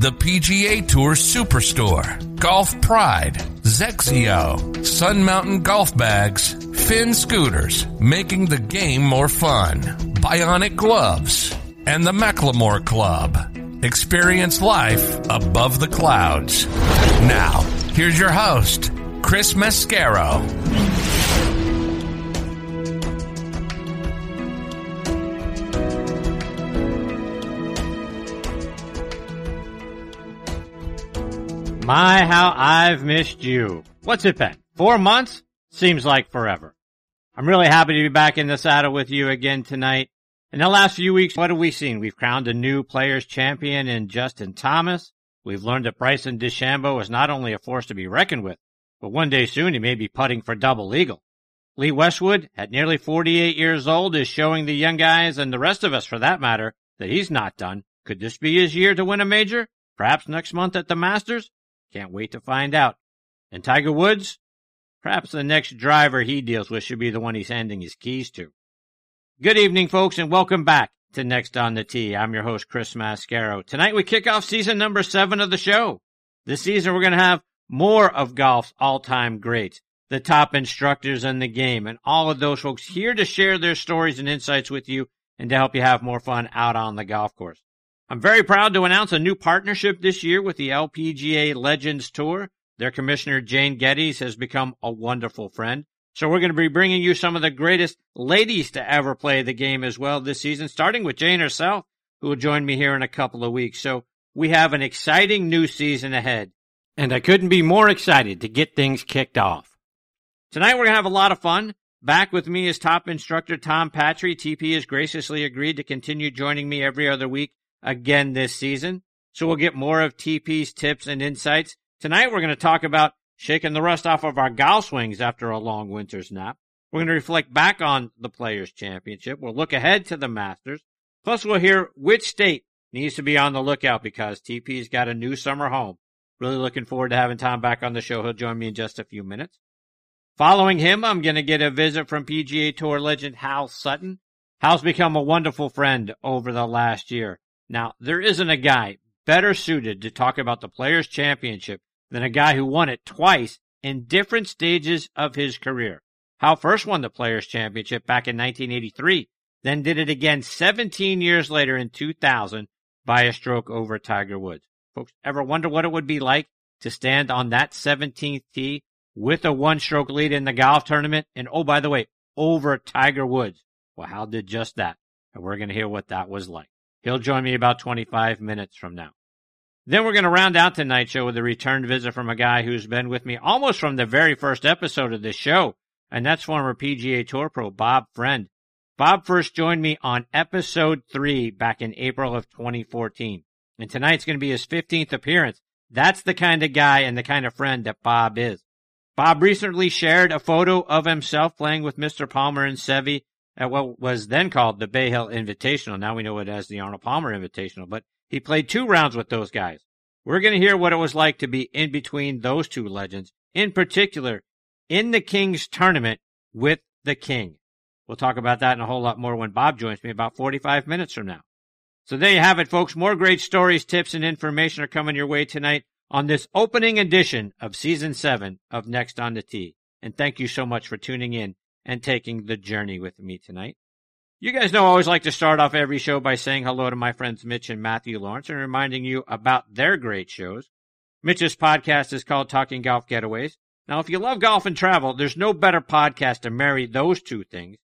the PGA Tour Superstore, Golf Pride, XXIO, Sun Mountain Golf Bags, Finn Scooters, making the game more fun, Bionic Gloves, and the Macklemore Club. Experience life above the clouds. Now, here's your host, Chris Mascaro. My, how I've missed you. What's it been? Four months? Seems like forever. I'm really happy to be back in the saddle with you again tonight. In the last few weeks, what have we seen? We've crowned a new players champion in Justin Thomas. We've learned that Bryson DeChambeau is not only a force to be reckoned with, but one day soon he may be putting for double eagle. Lee Westwood, at nearly 48 years old, is showing the young guys and the rest of us for that matter that he's not done. Could this be his year to win a major? Perhaps next month at the Masters? Can't wait to find out. And Tiger Woods? Perhaps the next driver he deals with should be the one he's handing his keys to. Good evening, folks, and welcome back to Next on the Tee. I'm your host, Chris Mascaro. Tonight we kick off season number seven of the show. This season we're going to have more of golf's all-time greats, the top instructors in the game, and all of those folks here to share their stories and insights with you and to help you have more fun out on the golf course. I'm very proud to announce a new partnership this year with the LPGA Legends Tour. Their commissioner, Jane Geddes, has become a wonderful friend. So we're going to be bringing you some of the greatest ladies to ever play the game as well this season, starting with Jane herself, who will join me here in a couple of weeks. So we have an exciting new season ahead, and I couldn't be more excited to get things kicked off. Tonight we're going to have a lot of fun. Back with me is top instructor Tom Patri. TP has graciously agreed to continue joining me every other week again this season. So we'll get more of TP's tips and insights. Tonight we're going to talk about shaking the rust off of our golf swings after a long winter's nap. We're going to reflect back on the Players Championship. We'll look ahead to the Masters. Plus we'll hear which state needs to be on the lookout because TP's got a new summer home. Really looking forward to having Tom back on the show. He'll join me in just a few minutes. Following him, I'm going to get a visit from PGA Tour legend Hal Sutton. Hal's become a wonderful friend over the last year. Now, there isn't a guy better suited to talk about the Players Championship than a guy who won it twice in different stages of his career. Hal first won the Players Championship back in 1983, then did it again 17 years later in 2000 by a stroke over Tiger Woods. Folks, ever wonder what it would be like to stand on that 17th tee with a one stroke lead in the golf tournament? And oh, by the way, over Tiger Woods. Well, Hal did just that. And we're going to hear what that was like. He'll join me about 25 minutes from now. Then we're going to round out tonight's show with a return visit from a guy who's been with me almost from the very first episode of this show, and that's former PGA Tour pro Bob Friend. Bob first joined me on episode three back in April of 2014, and tonight's going to be his 15th appearance. That's the kind of guy and the kind of friend that Bob is. Bob recently shared a photo of himself playing with Mr. Palmer and Seve at what was then called the Bay Hill Invitational. Now we know it as the Arnold Palmer Invitational, but he played two rounds with those guys. We're going to hear what it was like to be in between those two legends, in particular, in the King's tournament with the King. We'll talk about that and a whole lot more when Bob joins me about 45 minutes from now. So there you have it, folks. More great stories, tips, and information are coming your way tonight on this opening edition of season seven of Next on the Tee. And thank you so much for tuning in and taking the journey with me tonight. You guys know I always like to start off every show by saying hello to my friends Mitch and Matthew Lawrence and reminding you about their great shows. Mitch's podcast is called Talking Golf Getaways. Now, if you love golf and travel, there's no better podcast to marry those two things.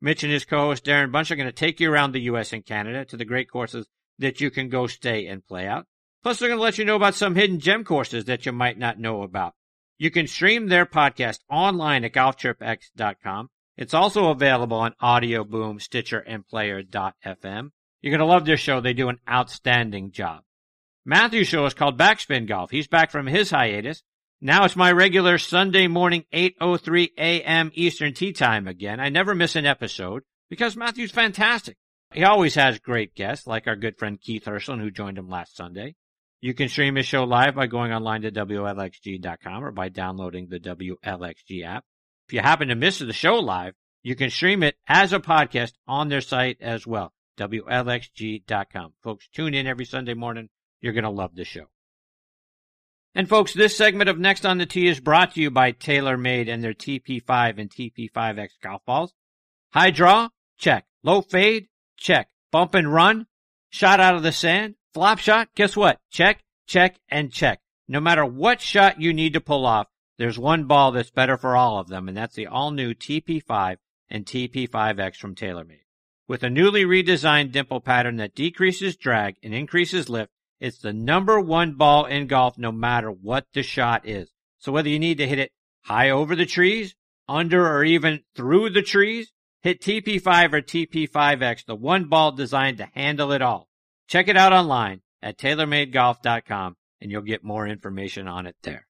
Mitch and his co-host Darren Bunch are going to take you around the U.S. and Canada to the great courses that you can go stay and play out. Plus, they're going to let you know about some hidden gem courses that you might not know about. You can stream their podcast online at golftripx.com. It's also available on Audio Boom, Stitcher, and Player.fm. You're going to love this show. They do an outstanding job. Matthew's show is called Backspin Golf. He's back from his hiatus Now it's my regular Sunday morning 8.03 a.m. Eastern Tea Time again. I never miss an episode because Matthew's fantastic. He always has great guests like our good friend Keith Hirshland who joined him last Sunday. You can stream his show live by going online to WLXG.com or by downloading the WLXG app. If you happen to miss the show live, you can stream it as a podcast on their site as well, WLXG.com. Folks, tune in every Sunday morning. You're going to love the show. And folks, this segment of Next on the Tee is brought to you by TaylorMade and their TP5 and TP5X golf balls. High draw? Check. Low fade? Check. Bump and run? Shot out of the sand? Flop shot? Guess what? Check, check, and check. No matter what shot you need to pull off, there's one ball that's better for all of them, and that's the all new TP5 and TP5X from TaylorMade. With a newly redesigned dimple pattern that decreases drag and increases lift, it's the number one ball in golf no matter what the shot is. So whether you need to hit it high over the trees, under or even through the trees, hit TP5 or TP5X, the one ball designed to handle it all. Check it out online at TaylorMadeGolf.com and you'll get more information on it there.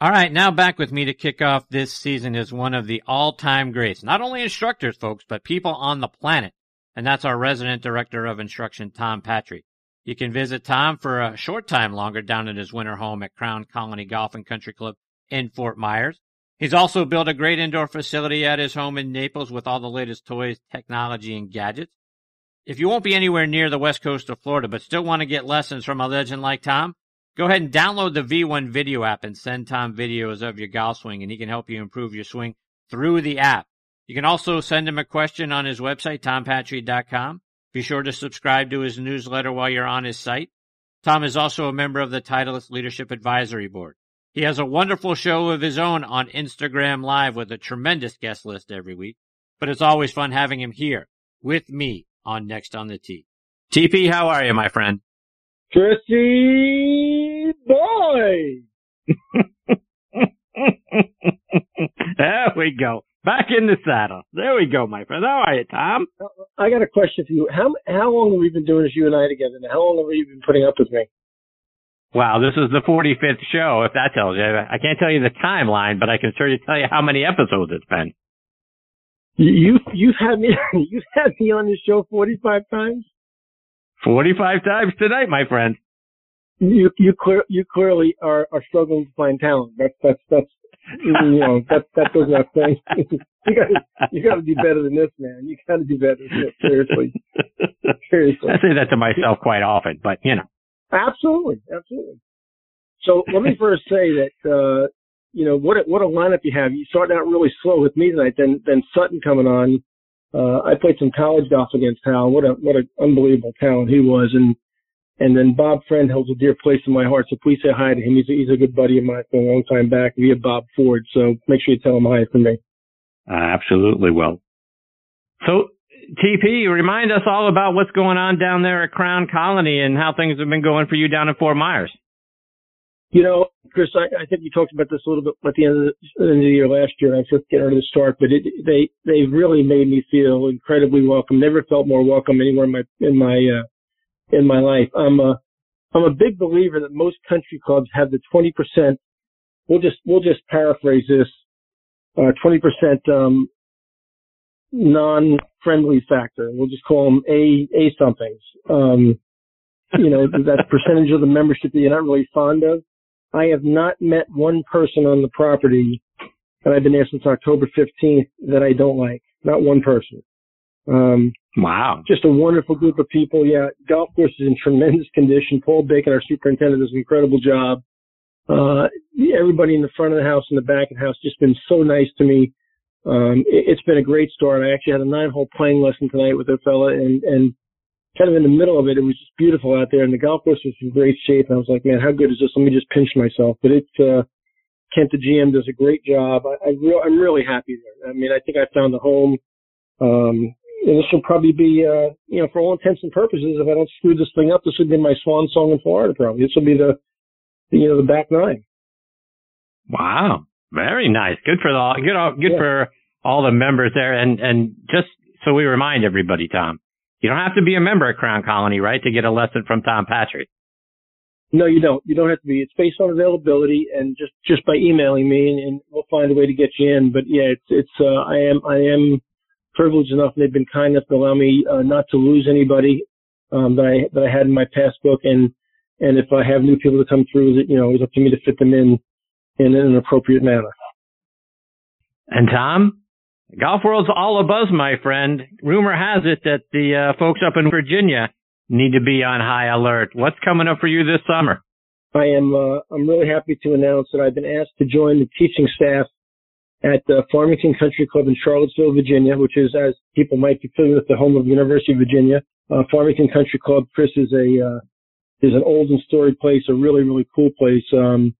All right, now back with me to kick off this season is one of the all-time greats, not only instructors, folks, but people on the planet. And that's our resident director of instruction, Tom Patri. You can visit Tom for a short time longer down at his winter home at Crown Colony Golf and Country Club in Fort Myers. He's also built a great indoor facility at his home in Naples with all the latest toys, technology, and gadgets. If you won't be anywhere near the west coast of Florida, but still want to get lessons from a legend like Tom, Go ahead and download the V1 video app and send Tom videos of your golf swing, and he can help you improve your swing through the app. You can also send him a question on his website, tompatri.com. Be sure to subscribe to his newsletter while you're on his site. Tom is also a member of the Titleist Leadership Advisory Board. He has a wonderful show of his own on Instagram Live with a tremendous guest list every week, but it's always fun having him here with me on Next on the Tee. TP, how are you, my friend? Chrissy boy. there we go. Back in the saddle. There we go, my friend. How are you, Tom? Uh, I got a question for you. How how long have we been doing this, you and I together? Now, how long have you been putting up with me? Wow, this is the 45th show, if that tells you. I can't tell you the timeline, but I can certainly tell you how many episodes it's been. You you've had me you've had me on this show 45 times. 45 times tonight, my friend. You you clear you clearly are are struggling to find talent. That's that's that's you know that that goes without saying. you got you got to do better than this, man. You got to do better than this. Seriously, seriously. I say that to myself quite often, but you know. Absolutely, absolutely. So let me first say that uh, you know what a, what a lineup you have. You started out really slow with me tonight, then then Sutton coming on uh, I played some college golf against Hal. What a what an unbelievable talent he was, and and then Bob Friend holds a dear place in my heart. So please say hi to him. He's a, he's a good buddy of mine from a long time back via Bob Ford. So make sure you tell him hi from me. I absolutely will. So TP, remind us all about what's going on down there at Crown Colony and how things have been going for you down in Fort Myers. You know, Chris, I, I think you talked about this a little bit at the end of the, end of the year last year. And I just getting ready to start, but it, they they really made me feel incredibly welcome. Never felt more welcome anywhere in my in my uh, in my life. I'm a I'm a big believer that most country clubs have the 20 percent. We'll just we'll just paraphrase this. Uh, 20 percent um, non-friendly factor. We'll just call them A A somethings. Um, you know, that percentage of the membership that you're not really fond of. I have not met one person on the property, that I've been there since October 15th, that I don't like. Not one person. Um, wow. Just a wonderful group of people. Yeah, golf course is in tremendous condition. Paul Bacon, our superintendent, does an incredible job. Uh, everybody in the front of the house and the back of the house just been so nice to me. Um, it, has been a great start. I actually had a nine hole playing lesson tonight with a fella and, and kind of in the middle of it. It was just beautiful out there, and the golf course was in great shape. And I was like, man, how good is this? Let me just pinch myself. But it's uh, Kent, the GM, does a great job. I, I real, I'm really happy there. I mean, I think I found a home. Um, and this will probably be, uh, you know, for all intents and purposes, if I don't screw this thing up, this would be my swan song in Florida. Probably this will be the, the you know, the back nine. Wow, very nice. Good for the good, all good yeah. for all the members there, and and just so we remind everybody, Tom, you don't have to be a member of Crown Colony, right, to get a lesson from Tom Patrick. No, you don't. You don't have to be. It's based on availability and just just by emailing me, and, and we'll find a way to get you in. But yeah, it's it's. Uh, I am I am privileged enough, and they've been kind enough to allow me uh, not to lose anybody um, that I that I had in my passbook, and and if I have new people to come through, that you know, it's up to me to fit them in in an appropriate manner. And Tom, golf world's all a buzz, my friend. Rumor has it that the uh, folks up in Virginia need to be on high alert. What's coming up for you this summer? I am. Uh, I'm really happy to announce that I've been asked to join the teaching staff at the Farmington Country Club in Charlottesville, Virginia, which is, as people might be familiar with, the home of the University of Virginia. Uh, Farmington Country Club, Chris, is a uh, is an old and storied place, a really really cool place. Um,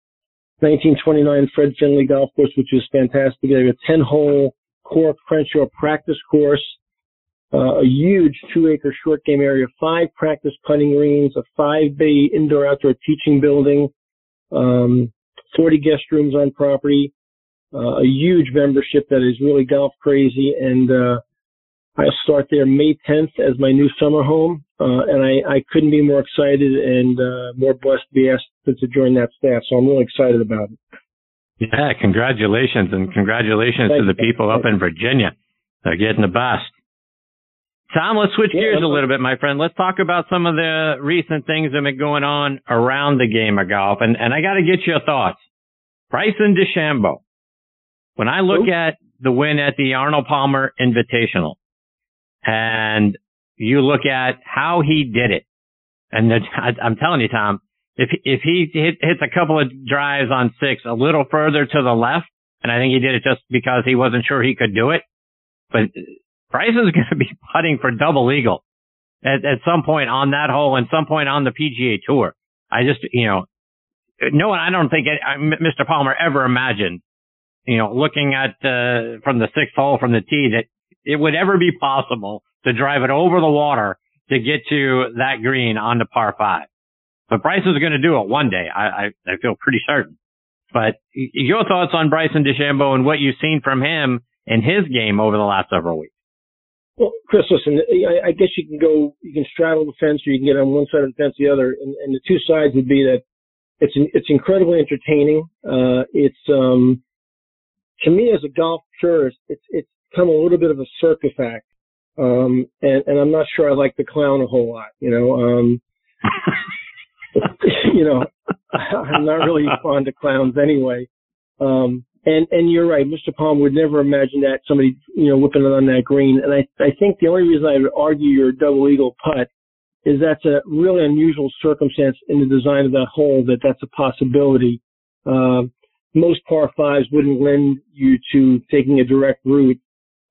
1929 Fred Findlay Golf Course, which is fantastic. They have a 10 hole Coore Crenshaw practice course uh, a huge two acre short game area, five practice putting greens, a five bay indoor outdoor teaching building, um, 40 guest rooms on property, uh, a huge membership that is really golf crazy. And, uh, I'll start there May 10th as my new summer home. Uh, and I, I couldn't be more excited and, uh, more blessed to be asked to, to join that staff. So I'm really excited about it. Yeah, congratulations and congratulations to the people up in Virginia. They're getting the best. Tom, let's switch gears a little bit, my friend. Let's talk about some of the recent things that have been going on around the game of golf. And, and I got to get your thoughts. Bryson DeChambeau. When I look at the win at the Arnold Palmer Invitational and you look at how he did it, and the, I, I'm telling you, Tom, if, if he hit, hits a couple of drives on six a little further to the left, and I think he did it just because he wasn't sure he could do it, but Bryson's going to be putting for double eagle at, at some point on that hole and some point on the PGA Tour. I just, you know, no one, I don't think it, Mr. Palmer ever imagined, you know, looking at, uh, from the sixth hole from the tee that it would ever be possible to drive it over the water to get to that green on the par five. But Bryson's going to do it one day. I, I, I feel pretty certain. But your thoughts on Bryson DeChambeau and what you've seen from him in his game over the last several weeks? Well, Chris, listen, I, I guess you can go, you can straddle the fence or you can get on one side of the fence the other. And, and the two sides would be that it's, it's incredibly entertaining. Uh, it's, um, to me as a golf purist, it's, it's become a little bit of a circus act. Um, and, and I'm not sure I like the clown a whole lot, you know, um, you know, I'm not really fond of clowns anyway. Um, and and you're right, Mr. Palm would never imagine that somebody you know whipping it on that green. And I I think the only reason I would argue your double eagle putt is that's a really unusual circumstance in the design of that hole that that's a possibility. Uh, most par fives wouldn't lend you to taking a direct route.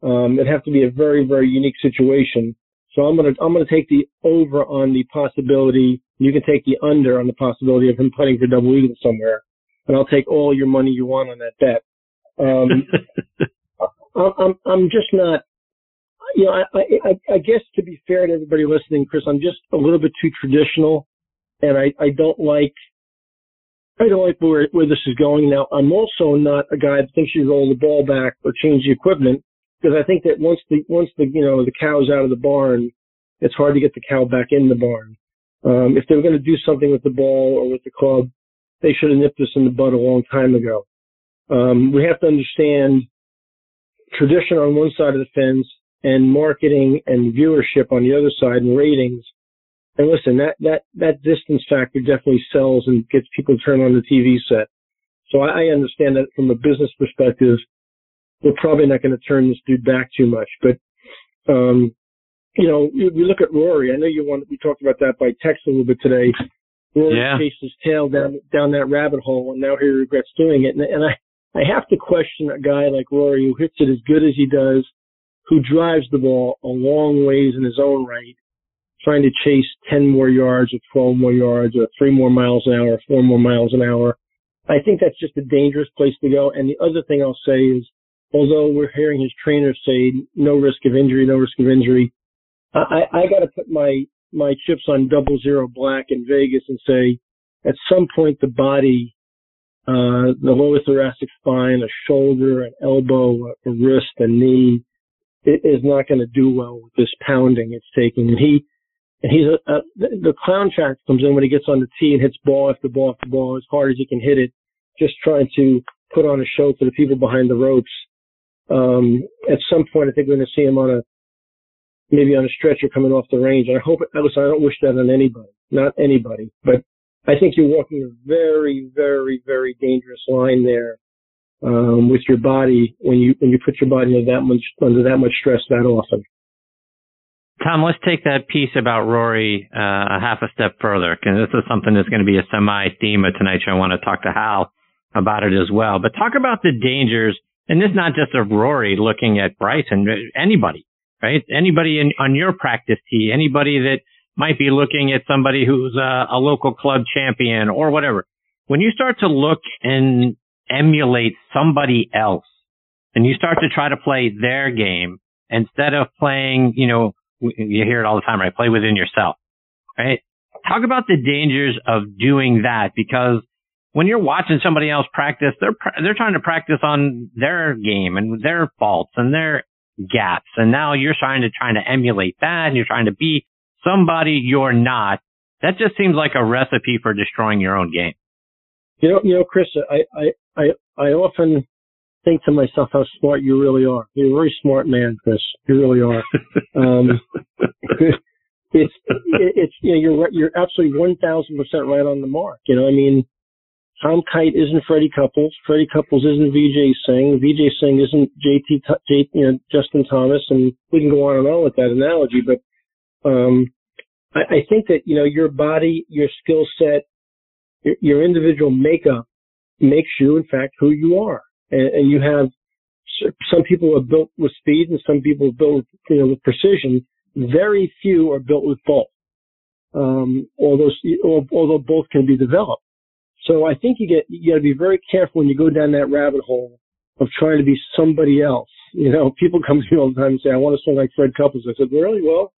Um, it'd have to be a very very unique situation. So I'm gonna I'm gonna take the over on the possibility. You can take the under on the possibility of him putting for double eagle somewhere and I'll take all your money you want on that bet. Um, I'm, I'm just not, you know, I, I, I guess to be fair to everybody listening, Chris, I'm just a little bit too traditional and I, I don't like, I don't like where, where this is going now. I'm also not a guy that thinks you roll the ball back or change the equipment because I think that once the, once the, you know, the cow's out of the barn, it's hard to get the cow back in the barn. Um, if they were going to do something with the ball or with the club, they should have nipped this in the bud a long time ago. Um, we have to understand tradition on one side of the fence and marketing and viewership on the other side and ratings. And listen, that, that, that distance factor definitely sells and gets people to turn on the TV set. So I, I understand that from a business perspective, we're probably not going to turn this dude back too much, but, um, you know, we look at Rory. I know you want, we talked about that by text a little bit today. Rory yeah. chased his tail down down that rabbit hole, and now he regrets doing it. And, and I I have to question a guy like Rory who hits it as good as he does, who drives the ball a long ways in his own right, trying to chase 10 more yards or 12 more yards or three more miles an hour, or four more miles an hour. I think that's just a dangerous place to go. And the other thing I'll say is, although we're hearing his trainers say no risk of injury, no risk of injury, I, I got to put my my chips on double zero black in Vegas and say, at some point the body, uh, the lower thoracic spine, a shoulder, an elbow, a wrist, a knee, it is not going to do well with this pounding it's taking. And he, and he's a, a the clown factor comes in when he gets on the tee and hits ball after ball after ball as hard as he can hit it, just trying to put on a show for the people behind the ropes. Um, at some point, I think we're going to see him on a maybe on a stretcher coming off the range. And I hope, listen, I don't wish that on anybody, not anybody, but I think you're walking a very, very, very dangerous line there um, with your body when you when you put your body under that much under that much stress that often. Tom, let's take that piece about Rory uh, a half a step further, because this is something that's going to be a semi theme of tonight. So I want to talk to Hal about it as well. But talk about the dangers, and this is not just of Rory looking at Bryson, anybody, right? Anybody in, on your practice tee, anybody that might be looking at somebody who's a, a local club champion or whatever. When you start to look and emulate somebody else and you start to try to play their game instead of playing, you know, you hear it all the time, right? Play within yourself, right? Talk about the dangers of doing that because when you're watching somebody else practice, they're, they're trying to practice on their game and their faults and their gaps. And now you're trying to, trying to emulate that and you're trying to be somebody you're not. That just seems like a recipe for destroying your own game. You know, you know, Chris, I, I, I, I often think to myself how smart you really are. You're a very smart man, Chris. You really are. um, it's, it's, you know, you're, you're absolutely 1000% right on the mark. You know, I mean, Tom Kite isn't Freddie Couples. Freddie Couples isn't Vijay Singh. Vijay Singh isn't JT, J, you know, Justin Thomas. And we can go on and on with that analogy, but, um, I, I think that, you know, your body, your skill set, your, your individual makeup makes you, in fact, who you are. And, and you have some people are built with speed and some people are built you know, with precision. Very few are built with both. Um, although, although both can be developed. So I think you get, you got to be very careful when you go down that rabbit hole of trying to be somebody else. You know, people come to me all the time and say, I want to swing like Fred Couples. I said, really? Well,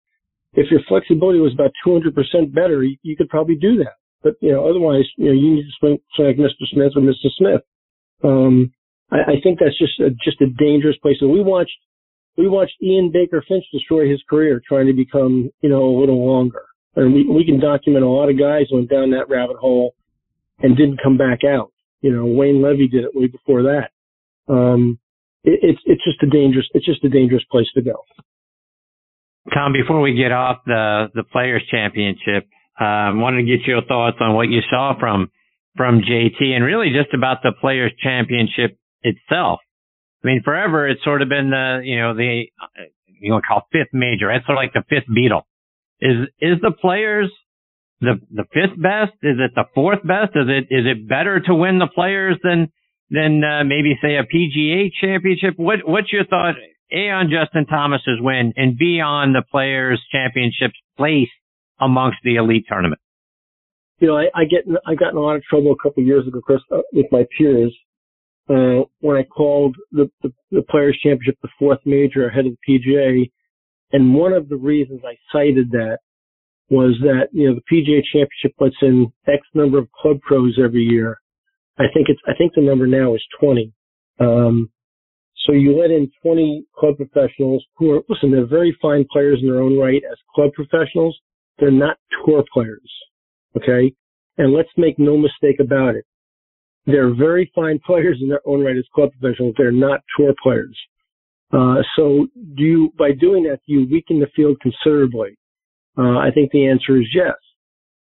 if your flexibility was about 200% better, you, you could probably do that. But, you know, otherwise, you know, you need to swing like Mr. Smith or Mr. Smith. Um, I, I think that's just a, just a dangerous place. And we watched, we watched Ian Baker Finch destroy his career trying to become, you know, a little longer. And we, we can document a lot of guys went down that rabbit hole and didn't come back out. You know, Wayne Levi did it way before that. Um, it, it's, it's just a dangerous, it's just a dangerous place to go. Tom, before we get off the, the players championship, um, wanted to get your thoughts on what you saw from, from JT and really just about the players championship itself. I mean, forever it's sort of been the, you know, the, you know, call fifth major. It's sort of like the fifth Beatle. Is, is the players the, the fifth best? Is it the fourth best? Is it, is it better to win the players than, than, uh, maybe say a PGA championship? What, what's your thought? A on Justin Thomas's win and B on the players championships place amongst the elite tournament. You know, I, I get, I got in a lot of trouble a couple of years ago, Chris, uh, with my peers, uh, when I called the, the, the players championship the fourth major ahead of the PGA. And one of the reasons I cited that was that, you know, the PGA championship puts in X number of club pros every year. I think it's, I think the number now is 20. Um, so you let in 20 club professionals who are, listen, they're very fine players in their own right as club professionals. They're not tour players. Okay. And let's make no mistake about it. They're very fine players in their own right as club professionals. They're not tour players. Uh, so do you, by doing that, you weaken the field considerably? Uh, I think the answer is yes.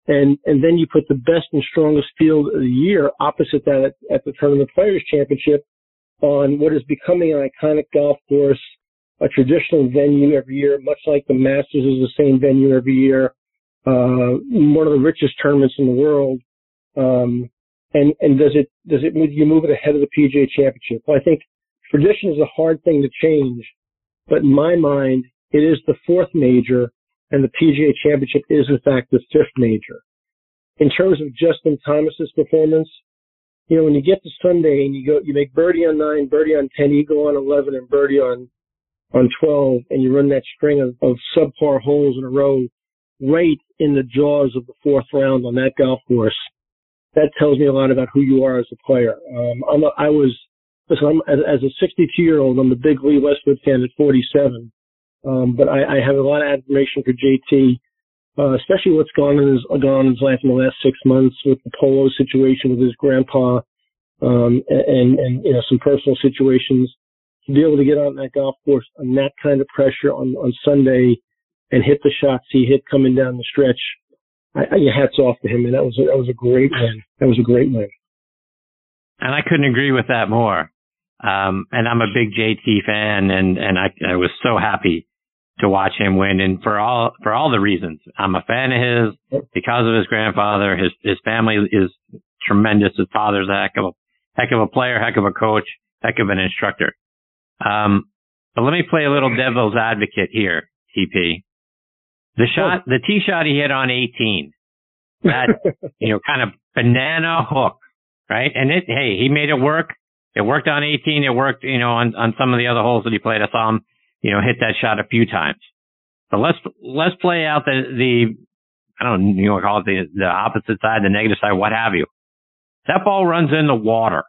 And, and then you put the best and strongest field of the year opposite that at, at the Tournament Players Championship on what is becoming an iconic golf course, a traditional venue every year, much like the Masters is the same venue every year, uh, one of the richest tournaments in the world. Um, and, and does it, does it you move it ahead of the PGA championship? Well, I think tradition is a hard thing to change, but in my mind, it is the fourth major and the PGA championship is in fact the fifth major. In terms of Justin Thomas's performance, you know, when you get to Sunday and you go, you make birdie on nine, birdie on 10, you go on 11 and birdie on, on 12 and you run that string of, of subpar holes in a row right in the jaws of the fourth round on that golf course. That tells me a lot about who you are as a player. Um, I'm a, I was, listen, I'm, as, as a 62 year old, I'm a big Lee Westwood fan at 47. Um, but I, I have a lot of admiration for JT. uh, especially what's gone in his gone in his life in the last six months with the polo situation with his grandpa, um, and and you know some personal situations. To be able to get on that golf course on that kind of pressure on on Sunday and hit the shots he hit coming down the stretch, I, I, hats off to him, and that was a, that was a great win. That was a great win. And I couldn't agree with that more. Um, and I'm a big JT fan, and and I I was so happy to watch him win, and for all for all the reasons. I'm a fan of his because of his grandfather. His his family is tremendous. His father's a heck of a heck of a player, heck of a coach, heck of an instructor. Um, but let me play a little devil's advocate here, TP. The shot, the tee shot he hit on 18, that you know, kind of banana hook, right? And it, hey, he made it work. It worked on 18. It worked, you know, on on some of the other holes that he played. I saw him you know, hit that shot a few times. But let's let's play out the the I don't know, you know call it the the opposite side, the negative side, what have you. That ball runs in the water,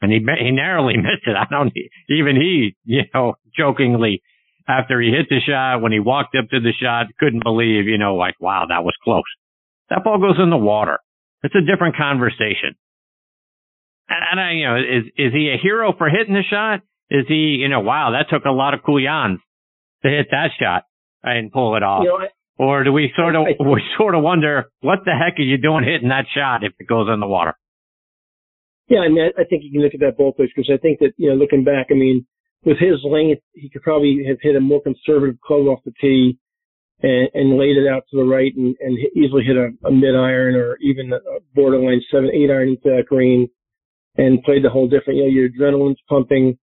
and he he narrowly missed it. I don't even he you know jokingly after he hit the shot when he walked up to the shot couldn't believe you know like wow that was close. That ball goes in the water. It's a different conversation. And, and I, you know, is is he a hero for hitting the shot? Is he, you know, wow, that took a lot of cool kuyans to hit that shot and pull it off? You know, I, or do we sort of, I, we sort of wonder, what the heck are you doing hitting that shot if it goes in the water? Yeah, I mean, I think you can look at that both ways because I think that, you know, looking back, I mean, with his length, he could probably have hit a more conservative club off the tee and, and laid it out to the right and, and easily hit a, a mid iron or even a borderline seven, eight iron into that green and played the whole different, you know, your adrenaline's pumping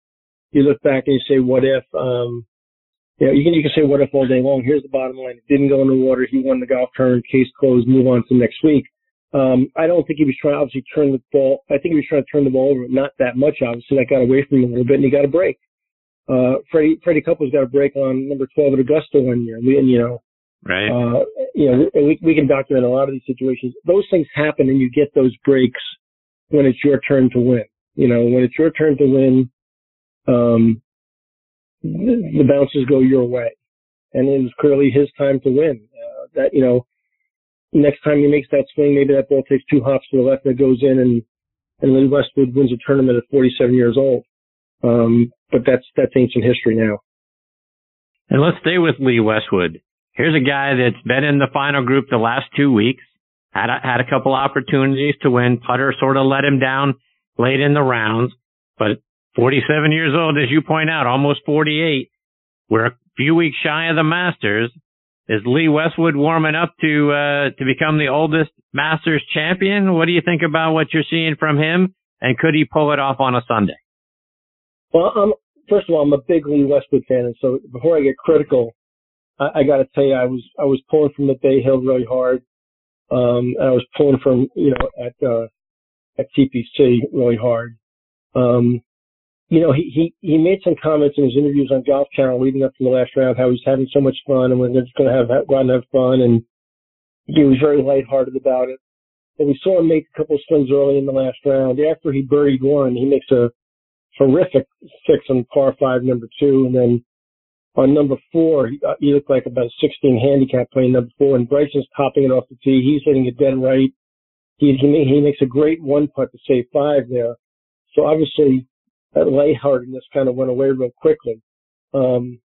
you look back and you say, what if, um, you know, you can, you can say what if all day long. Here's the bottom line. It didn't go in the water. He won the golf tournament. Case closed. Move on to next week. Um, I don't think he was trying, to obviously turn the ball. I think he was trying to turn the ball over. Not that much, obviously. That got away from him a little bit and he got a break. Uh, Freddie, Freddie Couples got a break on number 12 at Augusta one year. We, and, you know, right. Uh, you know, we, we can document a lot of these situations. Those things happen and you get those breaks when it's your turn to win. You know, when it's your turn to win, um, the bounces go your way. And it was clearly his time to win. Uh, that, you know, next time he makes that swing, maybe that ball takes two hops to the left and goes in and, and Lee Westwood wins a tournament at 47 years old. Um, but that's, that's ancient history now. And let's stay with Lee Westwood. Here's a guy that's been in the final group the last two weeks, had a, had a couple opportunities to win. Putter sort of let him down late in the rounds, but 47 years old, as you point out, almost 48. We're a few weeks shy of the Masters. Is Lee Westwood warming up to uh, to become the oldest Masters champion? What do you think about what you're seeing from him? And could he pull it off on a Sunday? Well, um, first of all, I'm a big Lee Westwood fan, and so before I get critical, I, I got to tell you, I was I was pulling from the Bay Hill really hard. Um, and I was pulling from you know at uh, at TPC really hard. Um, you know, he, he, he made some comments in his interviews on Golf Channel leading up to the last round, how he's having so much fun and we're just going to have, go out and have fun. And he was very lighthearted about it. And we saw him make a couple of swings early in the last round. After he birdied one, he makes a horrific six on par five, number two. And then on number four, he, uh, he looked like about a 16 handicap playing number four. And Bryson's topping it off the tee. He's hitting it dead right. He, he, he makes a great one putt to save five there. So obviously, that lightheartedness kind of went away real quickly. Um,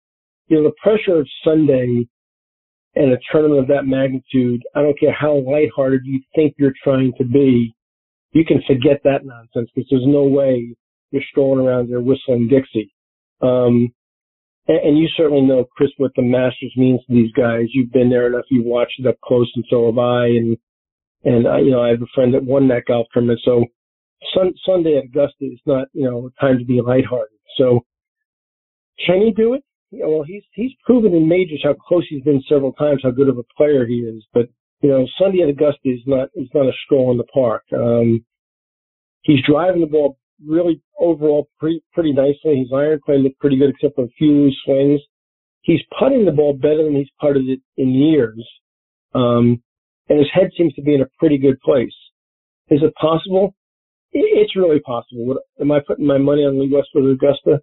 you know, the pressure of Sunday and a tournament of that magnitude, I don't care how lighthearted you think you're trying to be, you can forget that nonsense because there's no way you're strolling around there whistling Dixie. Um, and, and, you certainly know, Chris, what the Masters means to these guys. You've been there enough. You've watched it up close, and so have I. And and I, you know, I have a friend that won that golf tournament, so sun, Sunday at Augusta is not, you know, time to be lighthearted. So can he do it? Yeah, well, he's he's proven in majors how close he's been several times, how good of a player he is. But you know, Sunday at Augusta is not is not a stroll in the park. Um, he's driving the ball really overall pretty pretty nicely. His iron play looked pretty good, except for a few loose swings. He's putting the ball better than he's putted it in years, um, and his head seems to be in a pretty good place. Is it possible? It's really possible. Would, am I putting my money on Lee Westwood or Augusta?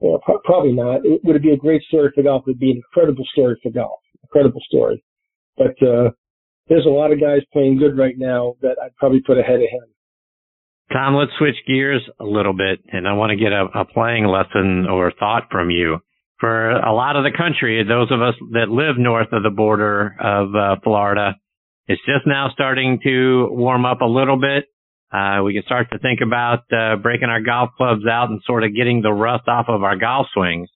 Well, pro- probably not. It, would it be a great story for golf? It would be an incredible story for golf. Incredible story. But uh, there's a lot of guys playing good right now that I'd probably put ahead of him. Tom, let's switch gears a little bit, and I want to get a, a playing lesson or thought from you. For a lot of the country, those of us that live north of the border of uh, Florida, it's just now starting to warm up a little bit. Uh, we can start to think about uh, breaking our golf clubs out and sort of getting the rust off of our golf swings.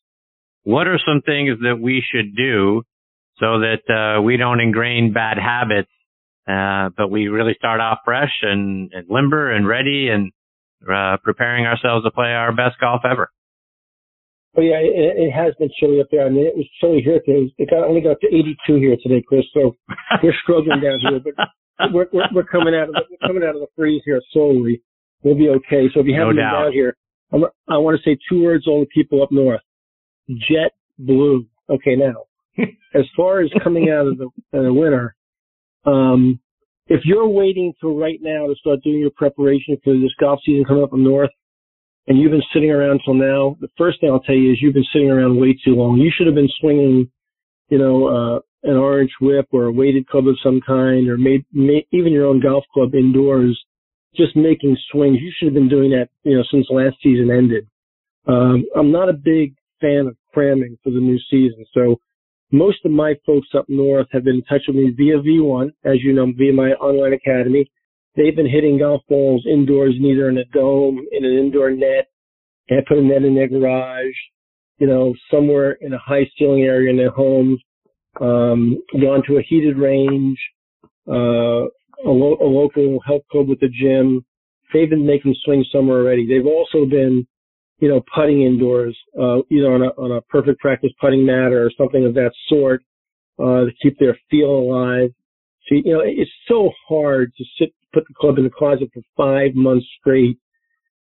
What are some things that we should do so that uh, we don't ingrain bad habits, uh, but we really start off fresh and, and limber and ready and uh, preparing ourselves to play our best golf ever? But yeah, it, it has been chilly up there. I mean, it was chilly here today. It got only got up to 82 here today, Chris. So we're struggling down here, but we're, we're, we're coming out of the, we're coming out of the freeze here slowly. We'll be okay. So if you haven't no been down here, I'm, I want to say two words to all the people up north. Jet blue. Okay, now, as far as coming out of the, uh, the winter, um, if you're waiting till right now to start doing your preparation for this golf season coming up in north, and you've been sitting around till now, the first thing I'll tell you is you've been sitting around way too long. You should have been swinging, you know, uh, an orange whip or a weighted club of some kind, or made, made even your own golf club indoors, just making swings. You should have been doing that, you know, since last season ended. Um, I'm not a big fan of cramming for the new season, so most of my folks up north have been in touch with me via V1, as you know, via my online academy. They've been hitting golf balls indoors, either in a dome, in an indoor net, and put a net in their garage, you know, somewhere in a high ceiling area in their homes um, gone to a heated range, uh, a, lo- a local health club with a gym. They've been making swings somewhere already. They've also been, you know, putting indoors, uh, either on a, on a perfect practice putting mat or something of that sort, uh, to keep their feel alive. See, you know, it's so hard to sit, put the club in the closet for five months straight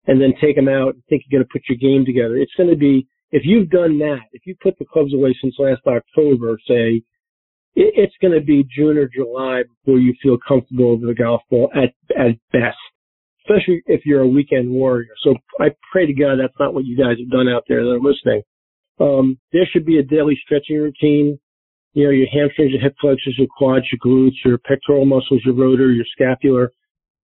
and then take them out and think you're going to put your game together. It's going to be if you've done that, if you put the clubs away since last October, say, it, it's going to be June or July before you feel comfortable with the golf ball at, at best, especially if you're a weekend warrior. So I pray to God that's not what you guys have done out there that are listening. Um, there should be a daily stretching routine. You know, your hamstrings, your hip flexors, your quads, your glutes, your pectoral muscles, your rotor, your scapular,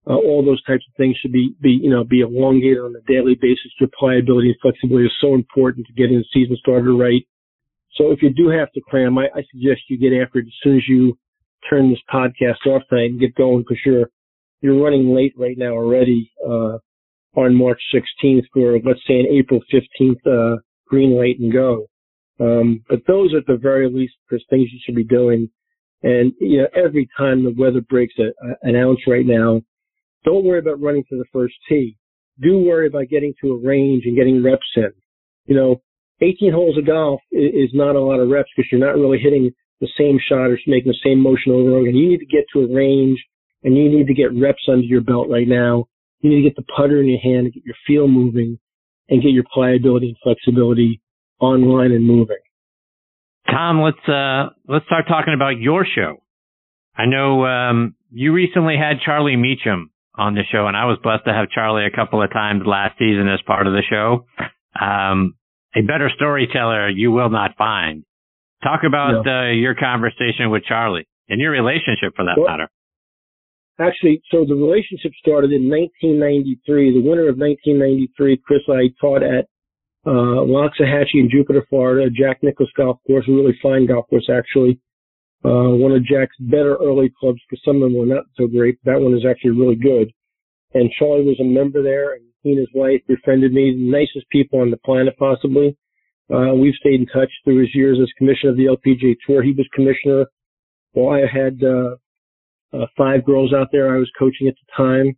uh, all those types of things should be, be, you know, be elongated on a daily basis. Your pliability and flexibility is so important to getting the season started right. So if you do have to cram, I, I suggest you get after it as soon as you turn this podcast off tonight and get going because you're, you're running late right now already, uh, on March 16th for, let's say, an April 15th, uh, green light and go. Um, but those are at the very least things you should be doing. And, you know, every time the weather breaks a, a, an ounce right now, don't worry about running to the first tee. Do worry about getting to a range and getting reps in. You know, 18 holes of golf is not a lot of reps because you're not really hitting the same shot or making the same motion over and over again. You need to get to a range and you need to get reps under your belt right now. You need to get the putter in your hand and get your feel moving and get your pliability and flexibility online and moving. Tom, let's uh, let's start talking about your show. I know um, you recently had Charlie Mechem on the show, and I was blessed to have Charlie a couple of times last season as part of the show. Um, a better storyteller you will not find. Talk about no. uh, your conversation with Charlie and your relationship for that well, matter. Actually, so the relationship started in 1993. The winter of 1993, Chris, I taught at uh, Loxahatchee in Jupiter, Florida, Jack Nicklaus Golf Course, a really fine golf course actually. Uh, one of Jack's better early clubs because some of them were not so great. That one is actually really good. And Charlie was a member there, and he and his wife befriended me. The nicest people on the planet, possibly. Uh, we've stayed in touch through his years as commissioner of the LPGA Tour. He was commissioner while I had uh, uh, five girls out there I was coaching at the time,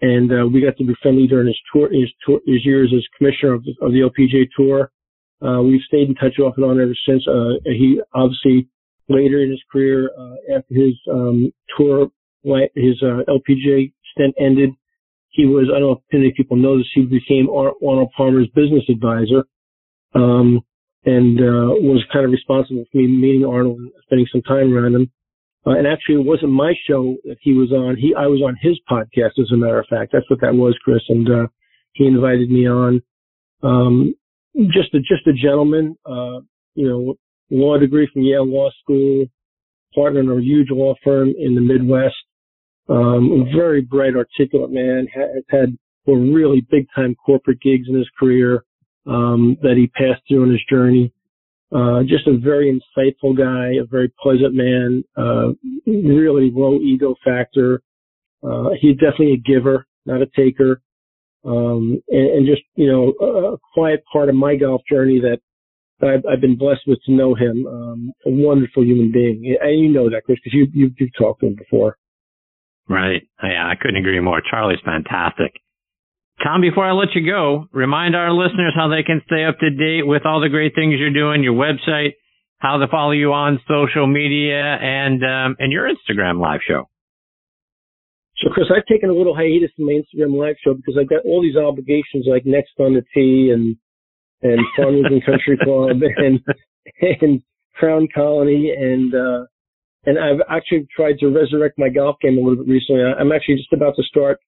and uh, we got to be friendly during his tour, his, tour, his years as commissioner of the, of the LPGA Tour. Uh, we've stayed in touch off and on ever since. Uh, he obviously later in his career, uh, after his um, tour, his uh, LPGA stint ended, he was, I don't know if many people know this, he became Arnold Palmer's business advisor, um, and uh, was kind of responsible for me meeting Arnold and spending some time around him. Uh, and actually, it wasn't my show that he was on. He, I was on his podcast, as a matter of fact. That's what that was, Chris. And uh, he invited me on. Um, just a just a gentleman. Uh, you know, law degree from Yale Law School, partner in a huge law firm in the Midwest. Um, very bright, articulate man. Has had were really big time corporate gigs in his career um, that he passed through in his journey. Uh, just a very insightful guy, a very pleasant man, uh, really low ego factor. Uh, he's definitely a giver, not a taker. Um, and, and, just, you know, a, quiet part of my golf journey that, that I've, I've, been blessed with to know him. Um, a wonderful human being. And you know that, Chris, because you, you, you've talked to him before. Right. Yeah, I couldn't agree more. Charlie's fantastic. Tom, before I let you go, remind our listeners how they can stay up to date with all the great things you're doing, your website, how to follow you on social media, and um, and your Instagram live show. So, Chris, I've taken a little hiatus from my Instagram live show because I've got all these obligations like Next on the Tee and and Farmington Country Club and and Crown Colony and uh, and I've actually tried to resurrect my golf game a little bit recently. I'm actually just about to start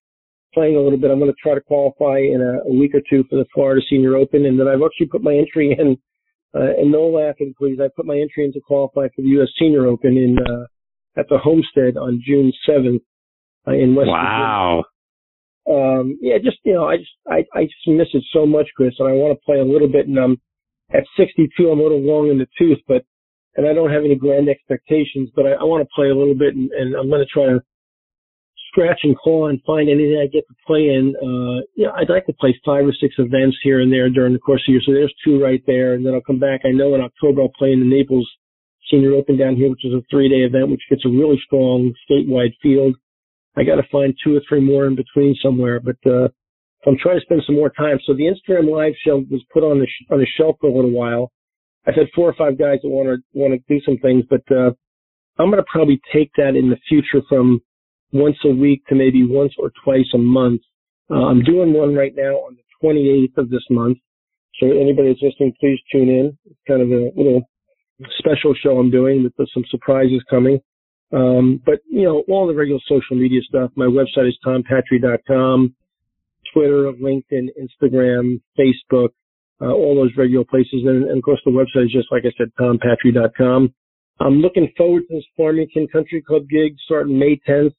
playing a little bit. I'm going to try to qualify in a, a week or two for the Florida Senior Open, and then I've actually put my entry in. Uh, and no laughing, please. I put my entry in to qualify for the U.S. Senior Open in uh, at the Homestead on June 7th uh, in West. Wow. Um, yeah, just you know, I just I, I just miss it so much, Chris, and I want to play a little bit. And I'm at 62, I'm a little long in the tooth, but and I don't have any grand expectations, but I, I want to play a little bit, and, and I'm going to try to scratch and claw and find anything I get to play in. Uh, yeah, I'd like to play five or six events here and there during the course of the year. So there's two right there. And then I'll come back. I know in October I'll play in the Naples Senior Open down here, which is a three day event, which gets a really strong statewide field. I got to find two or three more in between somewhere, but, uh, I'm trying to spend some more time. So the Instagram live show was put on the, sh- on the shelf for a little while. I've had four or five guys that want to, want to do some things, but, uh, I'm going to probably take that in the future from once a week to maybe once or twice a month. Uh, I'm doing one right now on the 28th of this month. So anybody that's listening, please tune in. It's kind of a little special show I'm doing with some surprises coming. Um, but you know, all the regular social media stuff. My website is tompatri.com, Twitter, LinkedIn, Instagram, Facebook, uh, all those regular places. And, and, of course, the website is just like I said, tompatri.com. I'm looking forward to this Farmington Country Club gig starting May 10th.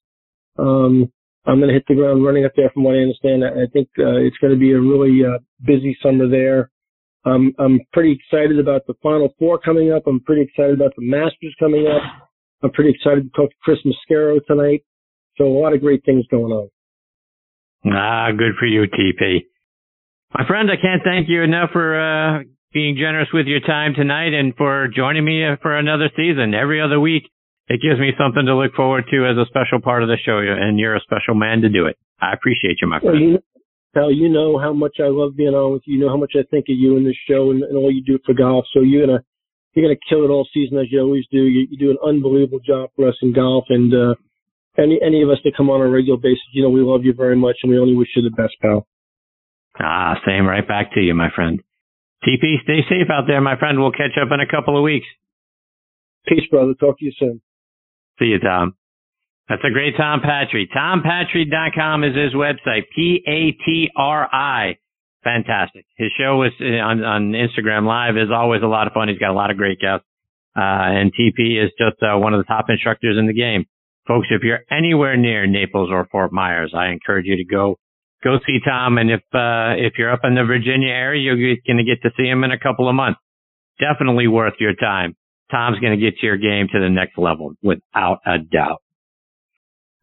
Um, I'm going to hit the ground running up there from what I understand. I, think uh, it's going to be a really uh, busy summer there. Um, I'm pretty excited about the Final Four coming up. I'm pretty excited about the Masters coming up. I'm pretty excited to talk to Chris Mascaro tonight. So a lot of great things going on. Ah, good for you, TP. My friend, I can't thank you enough for uh, being generous with your time tonight and for joining me for another season. Every other week, it gives me something to look forward to as a special part of the show, and you're a special man to do it. I appreciate you, my friend. Well, you, Hal, you know how much I love being on with you. You know how much I think of you in this show and, and all you do for golf. So you're gonna you're gonna kill it all season as you always do. You, you do an unbelievable job for us in golf, and uh, any any of us that come on a regular basis, you know we love you very much, and we only wish you the best, pal. Ah, same right back to you, my friend. TP, stay safe out there, my friend. We'll catch up in a couple of weeks. Peace, brother. Talk to you soon. See you, Tom. That's a great Tom Patri. TomPatri.com is his website. P-A-T-R-I. Fantastic. His show is uh, on, on Instagram Live is always a lot of fun. He's got a lot of great guests. Uh, and TP is just uh, one of the top instructors in the game. Folks, if you're anywhere near Naples or Fort Myers, I encourage you to go go see Tom. And if uh, if you're up in the Virginia area, you're going to get to see him in a couple of months. Definitely worth your time. Tom's going to get your game to the next level without a doubt.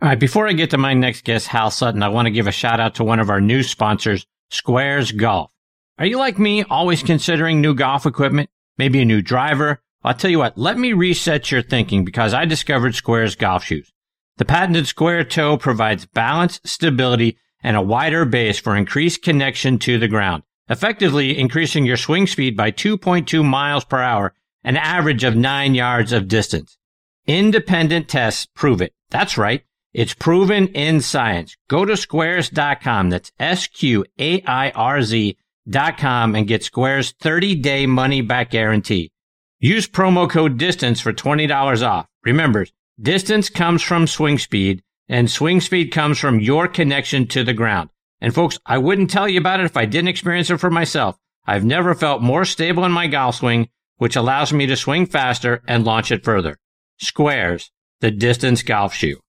All right. Before I get to my next guest, Hal Sutton, I want to give a shout out to one of our new sponsors, Sqairz Golf. Are you like me, always considering new golf equipment? Maybe a new driver? I'll tell you what, let me reset your thinking because I discovered Sqairz golf shoes. The patented square toe provides balance, stability, and a wider base for increased connection to the ground, effectively increasing your swing speed by 2.2 miles per hour an average of nine yards of distance. Independent tests prove it. That's right. It's proven in science. Go to sqairz.com. That's S-Q-A-I-R-Z dot com and get Sqairz 30 day money back guarantee. Use promo code distance for $20 off. Remember, distance comes from swing speed and swing speed comes from your connection to the ground. And folks, I wouldn't tell you about it if I didn't experience it for myself. I've never felt more stable in my golf swing which allows me to swing faster and launch it further. Sqairz, the distance golf shoe.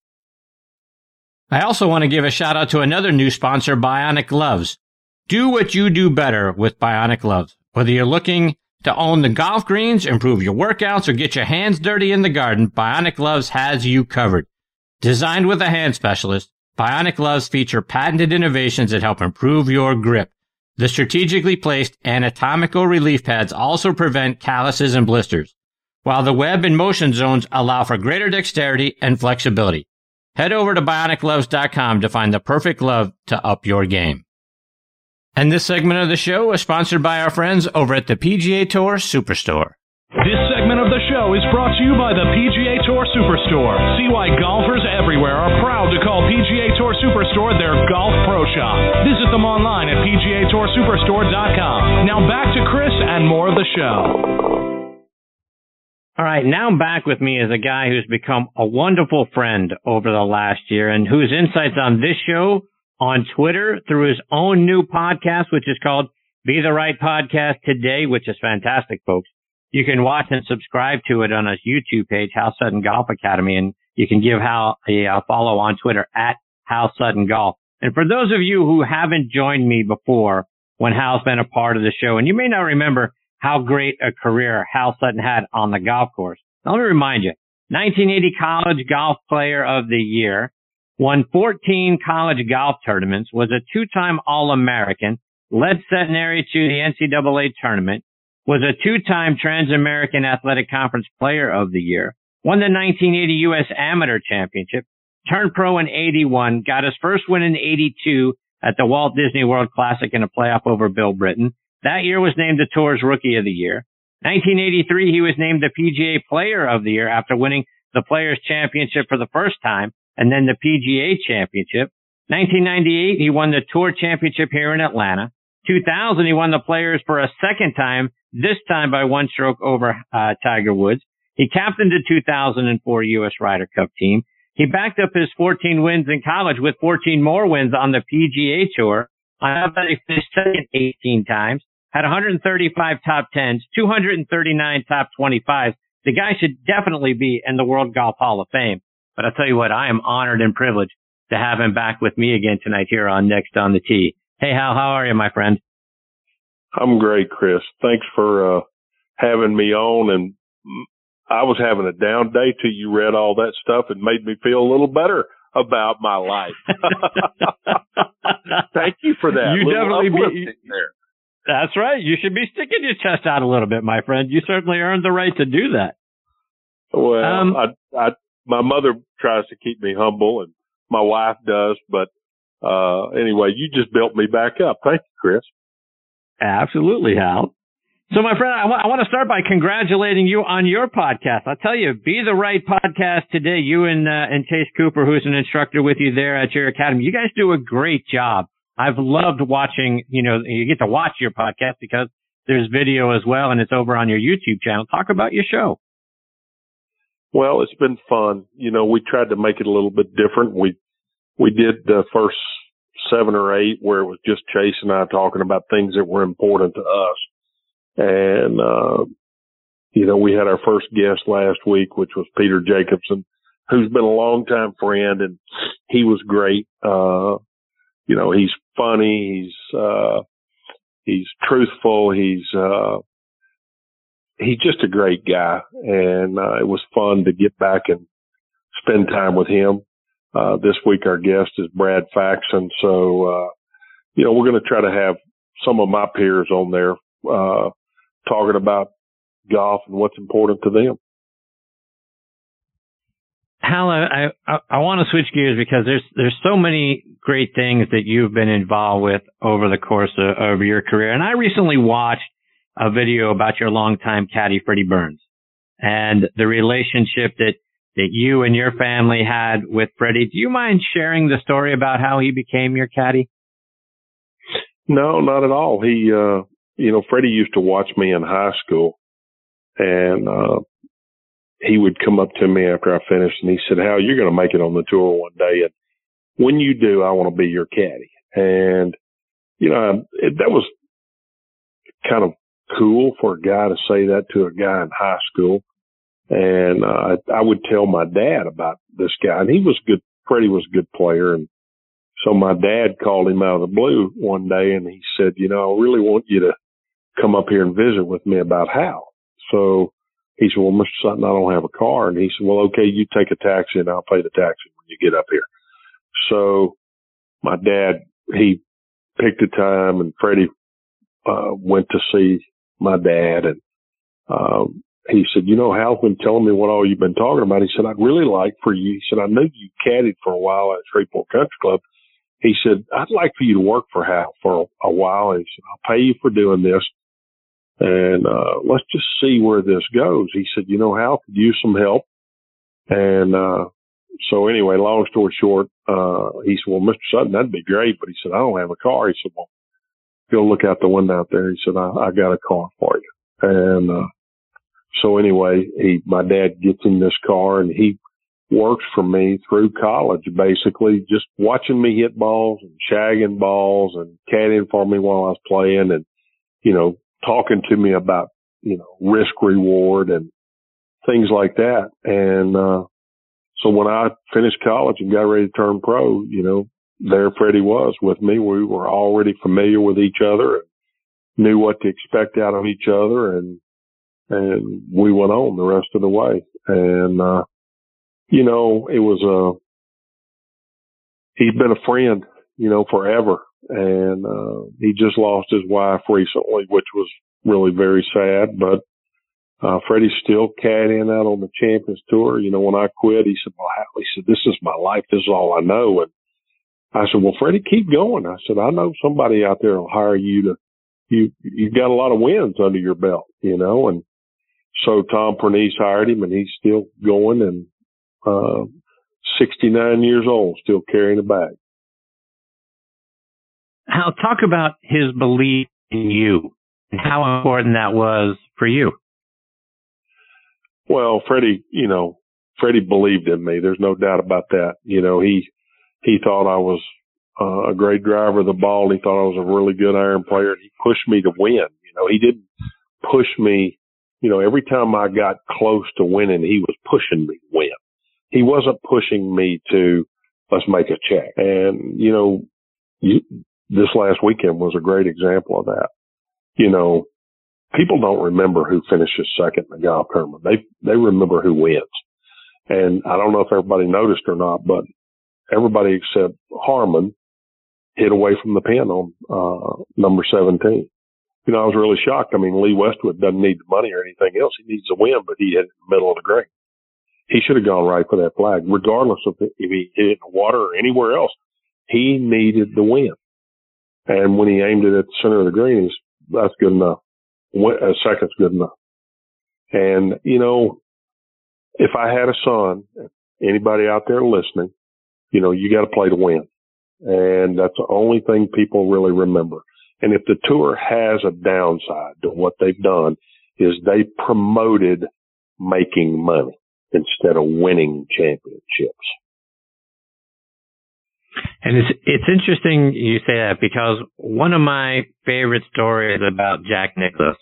I also want to give a shout out to another new sponsor, Bionic Gloves. Do what you do better with Bionic Gloves. Whether you're looking to own the golf greens, improve your workouts, or get your hands dirty in the garden, Bionic Gloves has you covered. Designed with a hand specialist, Bionic Gloves feature patented innovations that help improve your grip. The strategically placed anatomical relief pads also prevent calluses and blisters, while the web and motion zones allow for greater dexterity and flexibility. Head over to bionicgloves.com to find the perfect glove to up your game. And this segment of the show is sponsored by our friends over at the PGA Tour Superstore. This segment of the show is brought to you by the PGA Tour Superstore. See why golfers everywhere are proud to call PGA Tour Superstore their golf pro shop. Visit them online at PGATourSuperstore.com. Now back to Chris and more of the show. All right, now back with me is a guy who's become a wonderful friend over the last year and whose insights on this show, on Twitter, through his own new podcast, which is called Be the Right Podcast Today, which is fantastic, folks. You can watch and subscribe to it on his YouTube page, Hal Sutton Golf Academy, and you can give Hal a, follow on Twitter at Hal Sutton Golf. And for those of you who haven't joined me before when Hal's been a part of the show, and you may not remember how great a career Hal Sutton had on the golf course. Now, let me remind you, 1980 College Golf Player of the Year, won 14 college golf tournaments, was a two-time All-American, led Centenary to the NCAA tournament, was a two-time Trans-American Athletic Conference Player of the Year, won the 1980 U.S. Amateur Championship, turned pro in 81, got his first win in 82 at the Walt Disney World Classic in a playoff over Bill Britton, that year was named the Tour's Rookie of the Year. 1983, he was named the PGA Player of the Year after winning the Players Championship for the first time and then the PGA Championship. 1998, he won the Tour Championship here in Atlanta. 2000, he won the Players for a second time, this time by one stroke over uh, Tiger Woods. He captained the 2004 U.S. Ryder Cup team. He backed up his 14 wins in college with 14 more wins on the PGA Tour. Top of that, he finished second 18 times, had 135 top 10s, 239 top 25s. The guy should definitely be in the World Golf Hall of Fame. But I'll tell you what, I am honored and privileged to have him back with me again tonight here on Next on the Tee. Hey, Hal, how are you, my friend? I'm great, Chris. Thanks for uh, having me on. And I was having a down day till you read all that stuff and made me feel a little better about my life. Thank you for that. You definitely be there. That's right. You should be sticking your chest out a little bit, my friend. You certainly earned the right to do that. Well, um, I, I, my mother tries to keep me humble, and my wife does. But uh, anyway, you just built me back up. Thank you, Chris. Absolutely, Hal. So, my friend, I, w- I want to start by congratulating you on your podcast. I'll tell you, Be the Right podcast today. You and uh, and Chase Cooper, who's an instructor with you there at your academy, you guys do a great job. I've loved watching. You know, you get to watch your podcast because there's video as well, and it's over on your YouTube channel. Talk about your show. Well, it's been fun. You know, we tried to make it a little bit different. We we did the first seven or eight where it was just Chase and I talking about things that were important to us and, uh, you know, we had our first guest last week, which was Peter Jacobsen, who's been a long time friend and he was great. Uh, you know, he's funny. He's, uh, he's truthful. He's, uh, he's just a great guy. And, uh, it was fun to get back and spend time with him. Uh, this week our guest is Brad Faxon. So, uh, you know, we're going to try to have some of my peers on there, uh, talking about golf and what's important to them. Hal, I, I, I want to switch gears because there's there's so many great things that you've been involved with over the course of, of your career, and I recently watched a video about your longtime caddy Freddie Burns and the relationship that that you and your family had with Freddie. Do you mind sharing the story about how he became your caddy? No, not at all. He uh, you know, Freddie used to watch me in high school and, uh, he would come up to me after I finished and he said, Hal, you're going to make it on the tour one day. And when you do, I want to be your caddy. And, you know, it, that was kind of cool for a guy to say that to a guy in high school. And, uh, I would tell my dad about this guy and he was good. Freddie was a good player. And so my dad called him out of the blue one day and he said, you know, I really want you to come up here and visit with me about Hal. So he said, well, Mr. Sutton, I don't have a car. And he said, well, okay, you take a taxi and I'll pay the taxi when you get up here. So my dad, he picked a time and Freddie, uh, went to see my dad and, um, he said, you know, Hal's been telling me what all you've been talking about. He said, I'd really like for you. He said, I knew you caddied for a while at Shreveport Country Club. He said, I'd like for you to work for Hal for a, a while. He said, I'll pay you for doing this and uh, let's just see where this goes. He said, you know, Hal could use some help. And uh, so anyway, long story short, uh, he said, well, Mr. Sutton, that'd be great. But he said, I don't have a car. He said, well, go look out the window out there. He said, I, I got a car for you. And uh, so anyway, he, my dad gets in this car and he works for me through college, basically just watching me hit balls and shagging balls and caddying for me while I was playing and, you know, talking to me about, you know, risk reward and things like that. And, uh, so when I finished college and got ready to turn pro, you know, there Freddie was with me. We were already familiar with each other and knew what to expect out of each other and, and we went on the rest of the way. And, uh, you know, it was, uh, he's been a friend, you know, forever and uh, he just lost his wife recently, which was really very sad. But uh, Freddie's still caddying out on the Champions Tour. You know, when I quit, he said, "Well, he said this is my life. This is all I know." And I said, "Well, Freddie, keep going." I said, "I know somebody out there will hire you to. You you've got a lot of wins under your belt, you know." And so Tom Pernice hired him, and he's still going and. Uh, 69 years old, still carrying a bag. Hal, talk about his belief in you and how important that was for you. Well, Freddie, you know, Freddie believed in me. There's no doubt about that. You know, he he thought I was uh, a great driver of the ball. He thought I was a really good iron player. He pushed me to win. You know, he didn't push me. You know, every time I got close to winning, he was pushing me to win. He wasn't pushing me to let's make a check. And you know, you, this last weekend was a great example of that. You know, people don't remember who finishes second in the golf tournament. They, they remember who wins. And I don't know if everybody noticed or not, but everybody except Harman hit away from the pin on, uh, number 17. You know, I was really shocked. I mean, Lee Westwood doesn't need the money or anything else. He needs a win, but he hit the middle of the green. He should have gone right for that flag, regardless of if he hit it in the water or anywhere else. He needed the win. And when he aimed it at the center of the green, he's, that's good enough. A uh, second's good enough. And, you know, if I had a son, anybody out there listening, you know, you got to play to win. And that's the only thing people really remember. And if the tour has a downside to what they've done is they promoted making money instead of winning championships. And it's it's interesting you say that because one of my favorite stories about Jack Nicklaus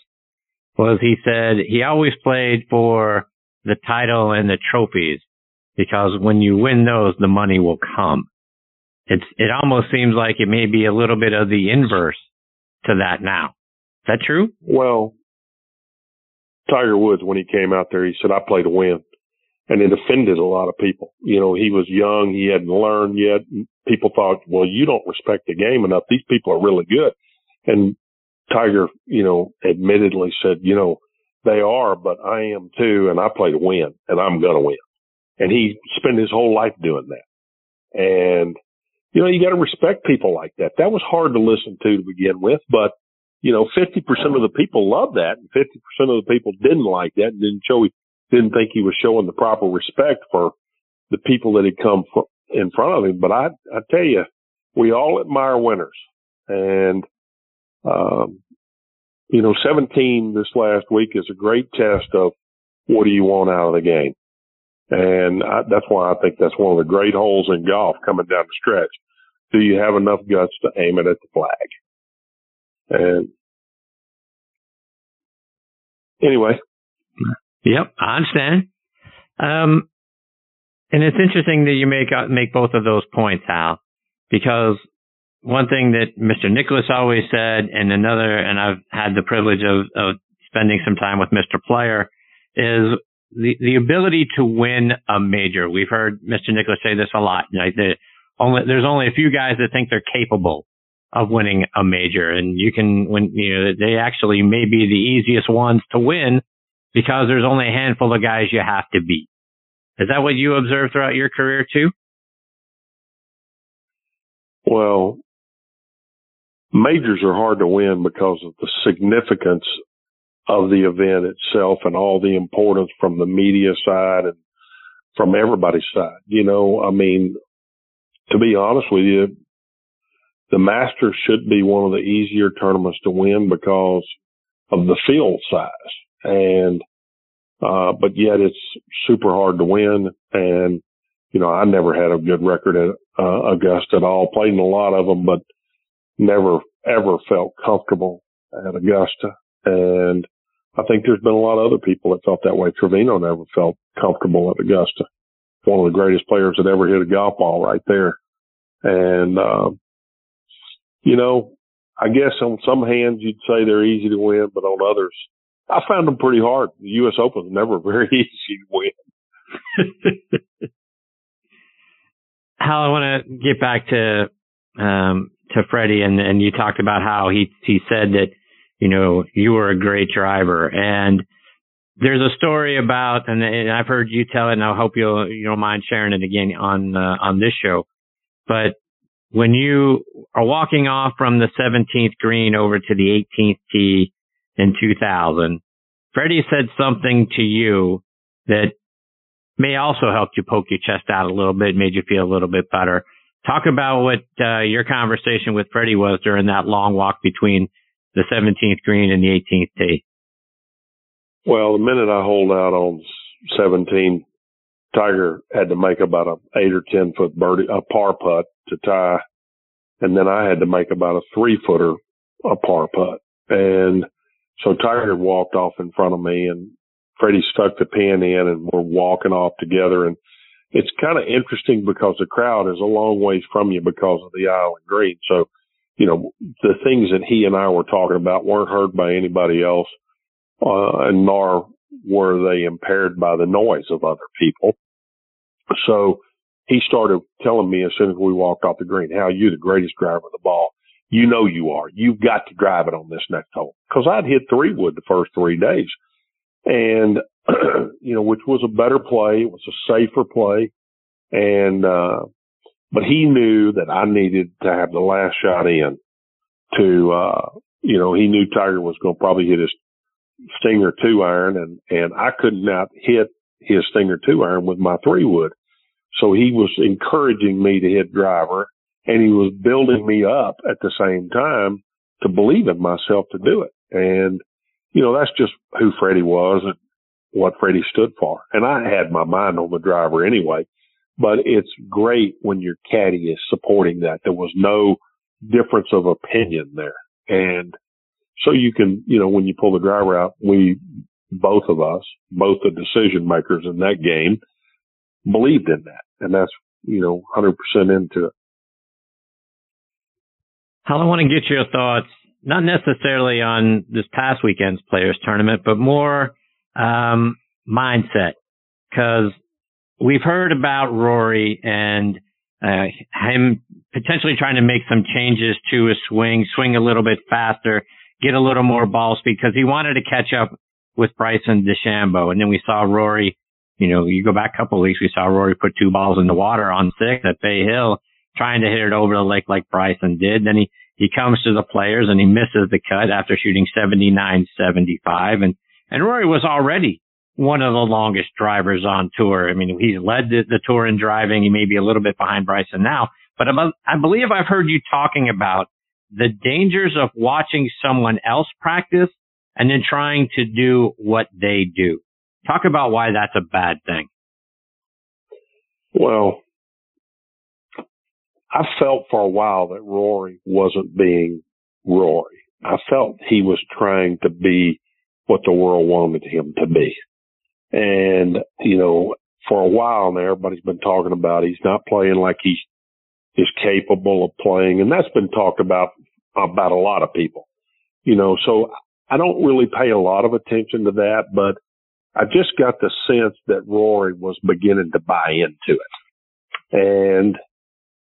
was he said he always played for the title and the trophies because when you win those, the money will come. It's it almost seems like it may be a little bit of the inverse to that now. Is that true? Well, Tiger Woods when he came out there, he said, "I play to win." and it offended a lot of people. You know, he was young, he hadn't learned yet. People thought, well, you don't respect the game enough. These people are really good. And Tiger, you know, admittedly said, you know, they are, but I am too, and I play to win, and I'm gonna win. And he spent his whole life doing that. And, you know, you gotta respect people like that. That was hard to listen to to begin with, but you know, 50% of the people loved that and 50% of the people didn't like that and didn't show didn't think he was showing the proper respect for the people that had come in front of him. But I, I tell you, we all admire winners. And, um, you know, 17 this last week is a great test of what do you want out of the game. And I, that's why I think that's one of the great holes in golf coming down the stretch. Do you have enough guts to aim it at the flag? And anyway, Yep, I understand. Um, and it's interesting that you make uh, make both of those points, Hal, because one thing that Mr. Nicklaus always said, and another, and I've had the privilege of, of spending some time with Mr. Player, is the, the ability to win a major. We've heard Mr. Nicklaus say this a lot. Like the, only, there's only a few guys that think they're capable of winning a major, and you can when you know they actually may be the easiest ones to win because there's only a handful of guys you have to beat. Is that what you observed throughout your career too? Well, majors are hard to win because of the significance of the event itself and all the importance from the media side and from everybody's side. You know, I mean, to be honest with you, the Masters should be one of the easier tournaments to win because of the field size. And, uh, but yet it's super hard to win. And, you know, I never had a good record at uh, Augusta at all. Played in a lot of them, but never ever felt comfortable at Augusta. And I think there's been a lot of other people that felt that way. Trevino never felt comfortable at Augusta. One of the greatest players that ever hit a golf ball right there. And, uh, you know, I guess on some hands you'd say they're easy to win, but on others, I found them pretty hard. The U.S. Open is never very easy to win. Hal, I want to get back to um, to Freddie, and and you talked about how he he said that you know you were a great driver, and there's a story about, and, and I've heard you tell it, and I hope you'll you don't mind sharing it again on uh, on this show, but when you are walking off from the 17th green over to the 18th tee in 2000, Freddie said something to you that may also help you poke your chest out a little bit, made you feel a little bit better. Talk about what uh, your conversation with Freddie was during that long walk between the 17th green and the 18th tee. Well, the minute I hold out on 17, Tiger had to make about a eight or 10 foot birdie, a par putt to tie. And then I had to make about a three footer, a par putt. And so Tiger walked off in front of me and Freddie stuck the pin in and we're walking off together. And it's kind of interesting because the crowd is a long ways from you because of the island green. So, you know, the things that he and I were talking about weren't heard by anybody else, uh, and nor were they impaired by the noise of other people. So he started telling me as soon as we walked off the green, how you the greatest driver of the ball. You know you are. You've got to drive it on this next hole. Cause I'd hit three wood the first three days. And, you know, which was a better play. It was a safer play. And, uh, but he knew that I needed to have the last shot in to, uh, you know, he knew Tiger was going to probably hit his stinger two iron and, and I could not hit his stinger two iron with my three wood. So he was encouraging me to hit driver and he was building me up at the same time to believe in myself to do it. And, you know, that's just who Freddie was and what Freddie stood for. And I had my mind on the driver anyway, but it's great when your caddy is supporting that. There was no difference of opinion there. And so you can, you know, when you pull the driver out, we, both of us, both the decision makers in that game, believed in that. And that's, you know, 100% into it. Hal, I want to get your thoughts, not necessarily on this past weekend's players tournament, but more, um, mindset. Cause we've heard about Rory and, uh, him potentially trying to make some changes to his swing, swing a little bit faster, get a little more ball speed because he wanted to catch up with Bryson DeChambeau. And then we saw Rory you know, you go back a couple of weeks, we saw Rory put two balls in the water on six at Bay Hill, trying to hit it over the lake like Bryson did. Then he, he comes to the players and he misses the cut after shooting 79, 75. And, and Rory was already one of the longest drivers on tour. I mean, he's led the, the tour in driving. He may be a little bit behind Bryson now, but I believe I've heard you talking about the dangers of watching someone else practice and then trying to do what they do. Talk about why that's a bad thing. Well, I felt for a while that Rory wasn't being Rory. I felt he was trying to be what the world wanted him to be. And, you know, for a while now, everybody's been talking about he's not playing like he is capable of playing. And that's been talked about, about a lot of people, you know, so I don't really pay a lot of attention to that, but I just got the sense that Rory was beginning to buy into it. And,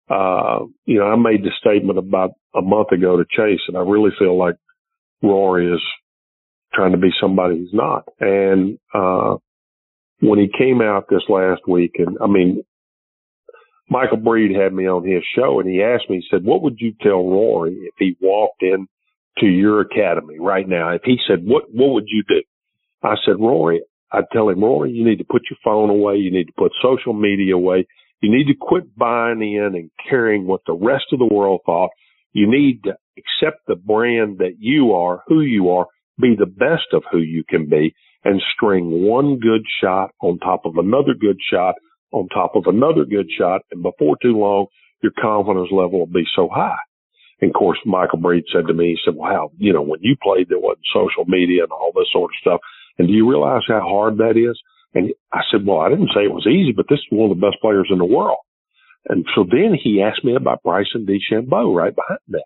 uh, you know, I made the statement about a month ago to Chase and I really feel like Rory is trying to be somebody he's not. And, uh, when he came out this last week and I mean, Michael Breed had me on his show and he asked me, he said, what would you tell Rory if he walked in to your academy right now? If he said, what, what would you do? I said, Rory, I'd tell him, Rory, you need to put your phone away. You need to put social media away. You need to quit buying in and caring what the rest of the world thought. You need to accept the brand that you are, who you are, be the best of who you can be and string one good shot on top of another good shot on top of another good shot. And before too long, your confidence level will be so high. And of course, Michael Breed said to me, he said, wow, you know, when you played, there wasn't social media and all this sort of stuff. And do you realize how hard that is? And I said, well, I didn't say it was easy, but this is one of the best players in the world. And so then he asked me about Bryson DeChambeau right behind that.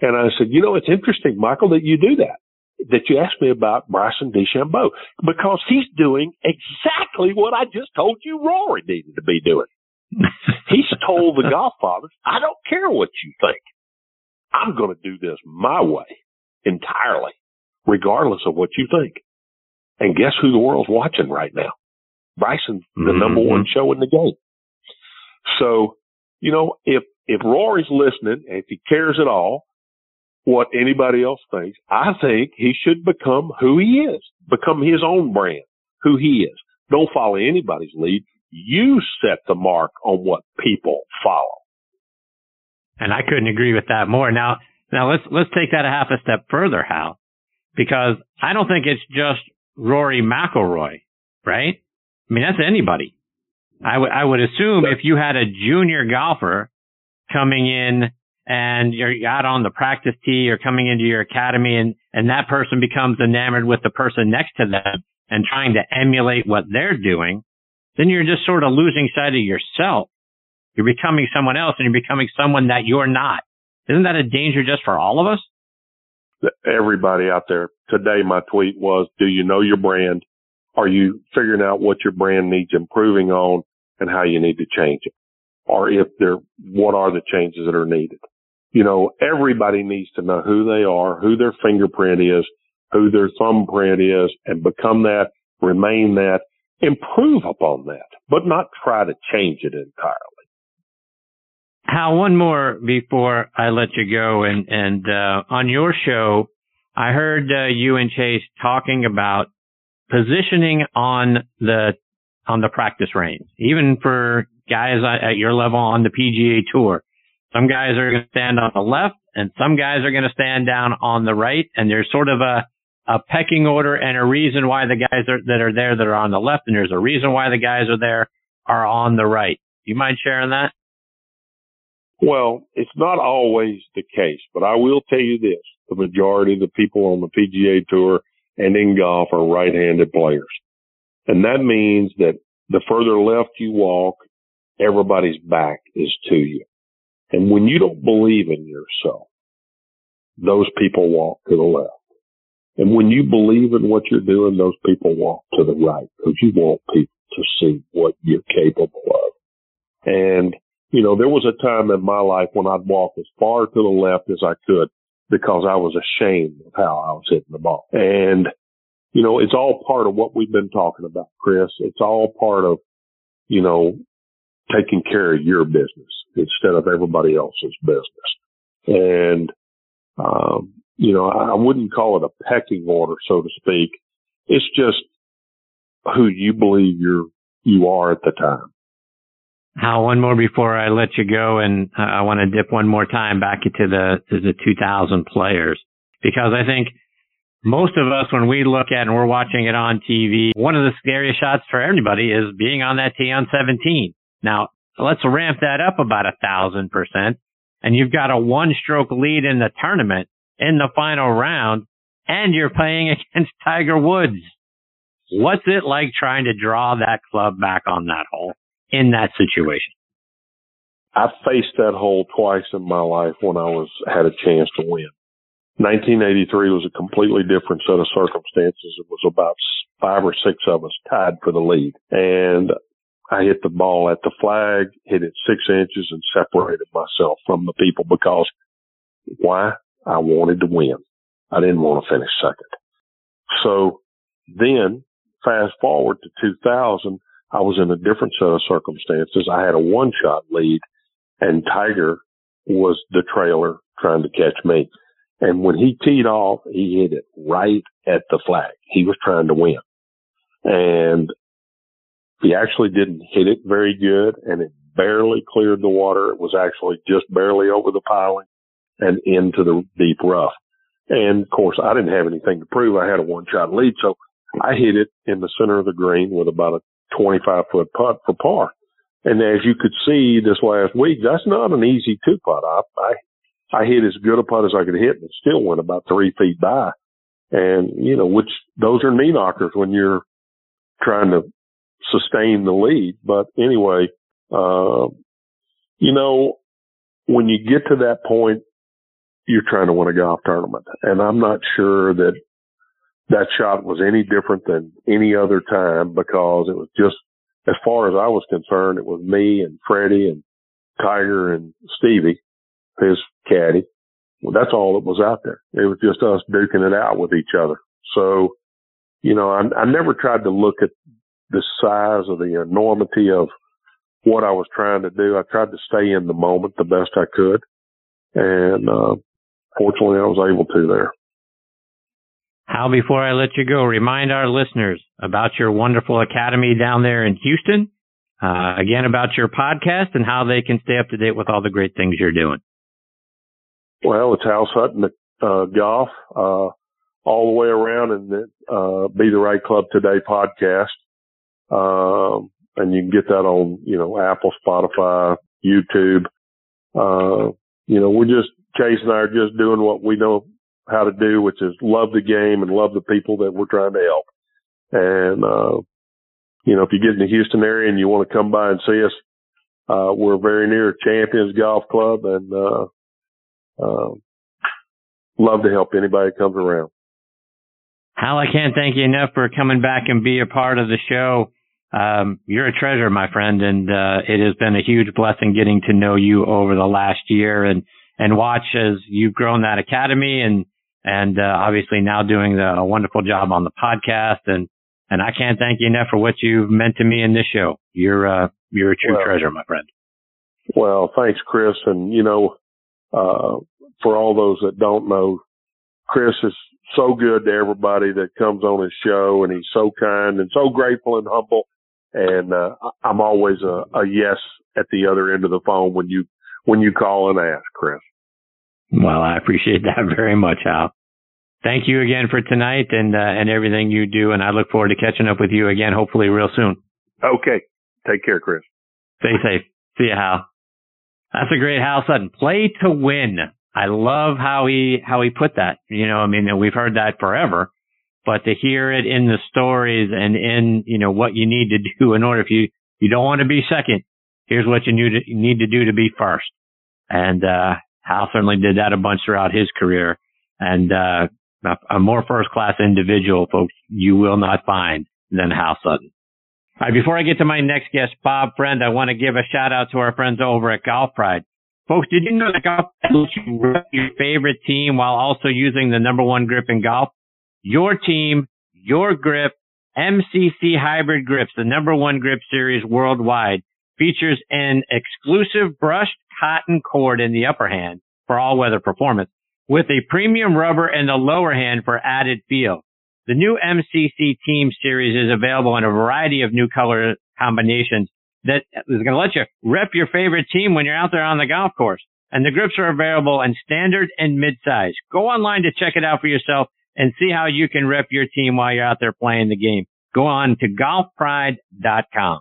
And I said, you know, it's interesting, Michael, that you do that, that you asked me about Bryson DeChambeau because he's doing exactly what I just told you Rory needed to be doing. he's told the golf fathers, I don't care what you think. I'm going to do this my way entirely, regardless of what you think. And guess who the world's watching right now? Bryson's the mm-hmm. number one show in the game. So, you know, if, if Rory's listening, if he cares at all what anybody else thinks, I think he should become who he is, become his own brand, who he is. Don't follow anybody's lead. You set the mark on what people follow. And I couldn't agree with that more. Now, now let's, let's take that a half a step further, Hal, because I don't think it's just Rory McIlroy, right? I mean, that's anybody. I would I would assume if you had a junior golfer coming in and you're out on the practice tee or coming into your academy and, and that person becomes enamored with the person next to them and trying to emulate what they're doing, then you're just sort of losing sight of yourself. You're becoming someone else and you're becoming someone that you're not. Isn't that a danger just for all of us? everybody out there. Today, my tweet was, do you know your brand? Are you figuring out what your brand needs improving on and how you need to change it? Or if there, what are the changes that are needed? You know, everybody needs to know who they are, who their fingerprint is, who their thumbprint is and become that, remain that, improve upon that, but not try to change it entirely. Hal, one more before I let you go. And, and, uh, on your show, I heard uh, you and Chase talking about positioning on the, on the practice range, even for guys at your level on the PGA tour. Some guys are going to stand on the left and some guys are going to stand down on the right. And there's sort of a, a pecking order and a reason why the guys are, that are there that are on the left. And there's a reason why the guys are there are on the right. You mind sharing that? Well, it's not always the case, but I will tell you this. The majority of the people on the PGA tour and in golf are right-handed players. And that means that the further left you walk, everybody's back is to you. And when you don't believe in yourself, those people walk to the left. And when you believe in what you're doing, those people walk to the right because you want people to see what you're capable of. And you know, there was a time in my life when I'd walk as far to the left as I could because I was ashamed of how I was hitting the ball. And, you know, it's all part of what we've been talking about, Chris. It's all part of, you know, taking care of your business instead of everybody else's business. And, um, you know, I wouldn't call it a pecking order, so to speak. It's just who you believe you're, you are at the time. Hal, one more before I let you go, and I want to dip one more time back into the to the 2000 players because I think most of us, when we look at and we're watching it on TV, one of the scariest shots for everybody is being on that tee on 17. Now, let's ramp that up about a thousand percent, and you've got a one-stroke lead in the tournament in the final round, and you're playing against Tiger Woods. What's it like trying to draw that club back on that hole in that situation? I faced that hole twice in my life when I was had a chance to win. 1983 was a completely different set of circumstances. It was about five or six of us tied for the lead, and I hit the ball at the flag, hit it six inches, and separated myself from the people because why? I wanted to win. I didn't want to finish second. So then, fast forward to 2000, I was in a different set of circumstances. I had a one shot lead and Tiger was the trailer trying to catch me. And when he teed off, he hit it right at the flag. He was trying to win. And he actually didn't hit it very good and it barely cleared the water. It was actually just barely over the piling and into the deep rough. And of course, I didn't have anything to prove. I had a one shot lead. So I hit it in the center of the green with about a 25 foot putt for par. And as you could see this last week, that's not an easy two putt. I, I, I hit as good a putt as I could hit and it still went about three feet by. And, you know, which those are knee knockers when you're trying to sustain the lead. But anyway, uh, you know, when you get to that point, you're trying to win a golf tournament. And I'm not sure that that shot was any different than any other time because it was just as far as I was concerned, it was me and Freddie and Tiger and Stevie, his caddy. Well, that's all that was out there. It was just us duking it out with each other. So, you know, I, I never tried to look at the size or the enormity of what I was trying to do. I tried to stay in the moment the best I could. And, uh, fortunately I was able to there. Hal, before I let you go, remind our listeners about your wonderful academy down there in Houston. Uh, again, about your podcast and how they can stay up to date with all the great things you're doing. Well, it's Hal Sutton uh, Golf, uh, all the way around and uh, Be the Right Club Today podcast. Um, and you can get that on, you know, Apple, Spotify, YouTube. Uh, you know, we're just, Chase and I are just doing what we know how to do, which is love the game and love the people that we're trying to help. And, uh, you know, if you get in the Houston area and you want to come by and see us, uh, we're very near Champions Golf Club and, uh, uh, love to help anybody that comes around. Hal, I can't thank you enough for coming back and be a part of the show. Um, you're a treasure, my friend, and uh, it has been a huge blessing getting to know you over the last year and and watch as you've grown that academy and and uh, obviously now doing the, a wonderful job on the podcast. And and I can't thank you enough for what you've meant to me in this show. You're uh, you're a true well, treasure, my friend. Well, thanks, Chris. And you know, uh, for all those that don't know, Chris is so good to everybody that comes on his show, and he's so kind and so grateful and humble. And uh, I'm always a, a yes at the other end of the phone when you when you call and ask, Chris. Well, I appreciate that very much, Hal. Thank you again for tonight and uh, and everything you do, and I look forward to catching up with you again, hopefully real soon. Okay. Take care, Chris. Stay safe. See you, Hal. That's a great Hal Sutton. Play to win. I love how he how he put that. You know, I mean, we've heard that forever, but to hear it in the stories and in you know what you need to do in order if you you don't want to be second, here's what you need to, you need to do to be first. And uh, Hal certainly did that a bunch throughout his career. And uh, a, a more first class individual, folks, you will not find than Hal Sutton. All right, before I get to my next guest, Bob Friend, I want to give a shout out to our friends over at Golf Pride. Folks, did you know that Golf Pride lets you your favorite team while also using the number one grip in golf? Your team, your grip, MCC Hybrid Grips, the number one grip series worldwide, features an exclusive brushed cotton cord in the upper hand for all weather performance with a premium rubber in the lower hand for added feel. The new MCC Team Series is available in a variety of new color combinations that is going to let you rep your favorite team when you're out there on the golf course. And the grips are available in standard and mid-size. Go online to check it out for yourself and see how you can rep your team while you're out there playing the game. Go on to golfpride.com.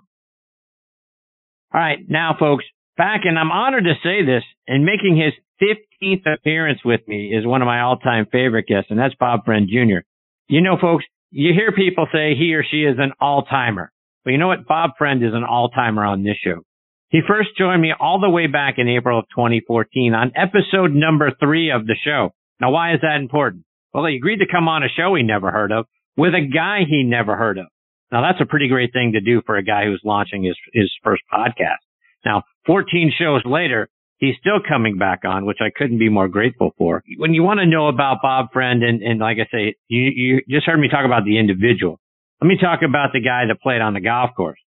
All right. Now, folks, back, and I'm honored to say this, and making his 15th appearance with me is one of my all-time favorite guests, and that's Bob Friend Jr. You know, folks, you hear people say he or she is an all timer. But you know what? Bob Friend is an all timer on this show. He first joined me all the way back in April of 2014 on episode number three of the show. Now, why is that important? Well, he agreed to come on a show he never heard of with a guy he never heard of. Now, that's a pretty great thing to do for a guy who's launching his, his first podcast. Now, 14 shows later, he's still coming back on, which I couldn't be more grateful for. When you want to know about Bob Friend, and, and like I say, you, you just heard me talk about the individual. Let me talk about the guy that played on the golf course.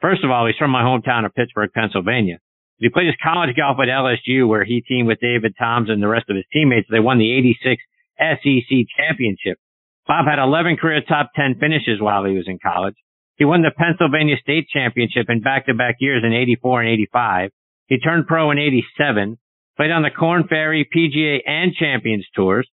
First of all, he's from my hometown of Pittsburgh, Pennsylvania. He played his college golf at LSU where he teamed with David Toms and the rest of his teammates. They won the 86 SEC championship. Bob had 11 career top 10 finishes while he was in college. He won the Pennsylvania state championship in back-to-back years in 84 and 85. He turned pro in 87, played on the Corn Ferry, PGA, and Champions Tours.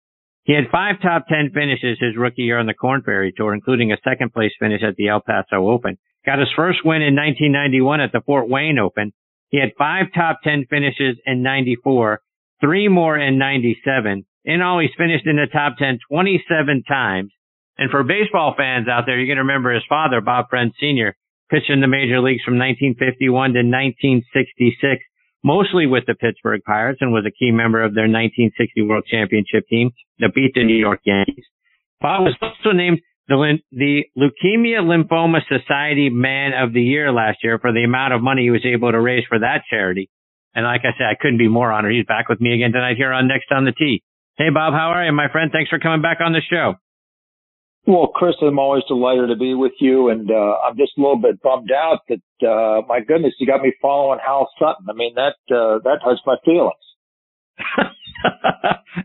He had five top 10 finishes his rookie year on the Corn Ferry Tour, including a second place finish at the El Paso Open. Got his first win in 1991 at the Fort Wayne Open. He had five top 10 finishes in 94, three more in 97. In all, he's finished in the top 10 27 times. And for baseball fans out there, you're going to remember his father, Bob Friend Sr., pitched in the major leagues from 1951 to 1966, mostly with the Pittsburgh Pirates and was a key member of their 1960 World Championship team that beat the New York Yankees. Bob was also named the, the Leukemia Lymphoma Society Man of the Year last year for the amount of money he was able to raise for that charity. And like I said, I couldn't be more honored. He's back with me again tonight here on Next on the Tee. Hey, Bob, how are you, my friend? Thanks for coming back on the show. Well, Chris, I'm always delighted to be with you, and uh, I'm just a little bit bummed out that, uh, my goodness, you got me following Hal Sutton. I mean, that uh, that hurts my feelings.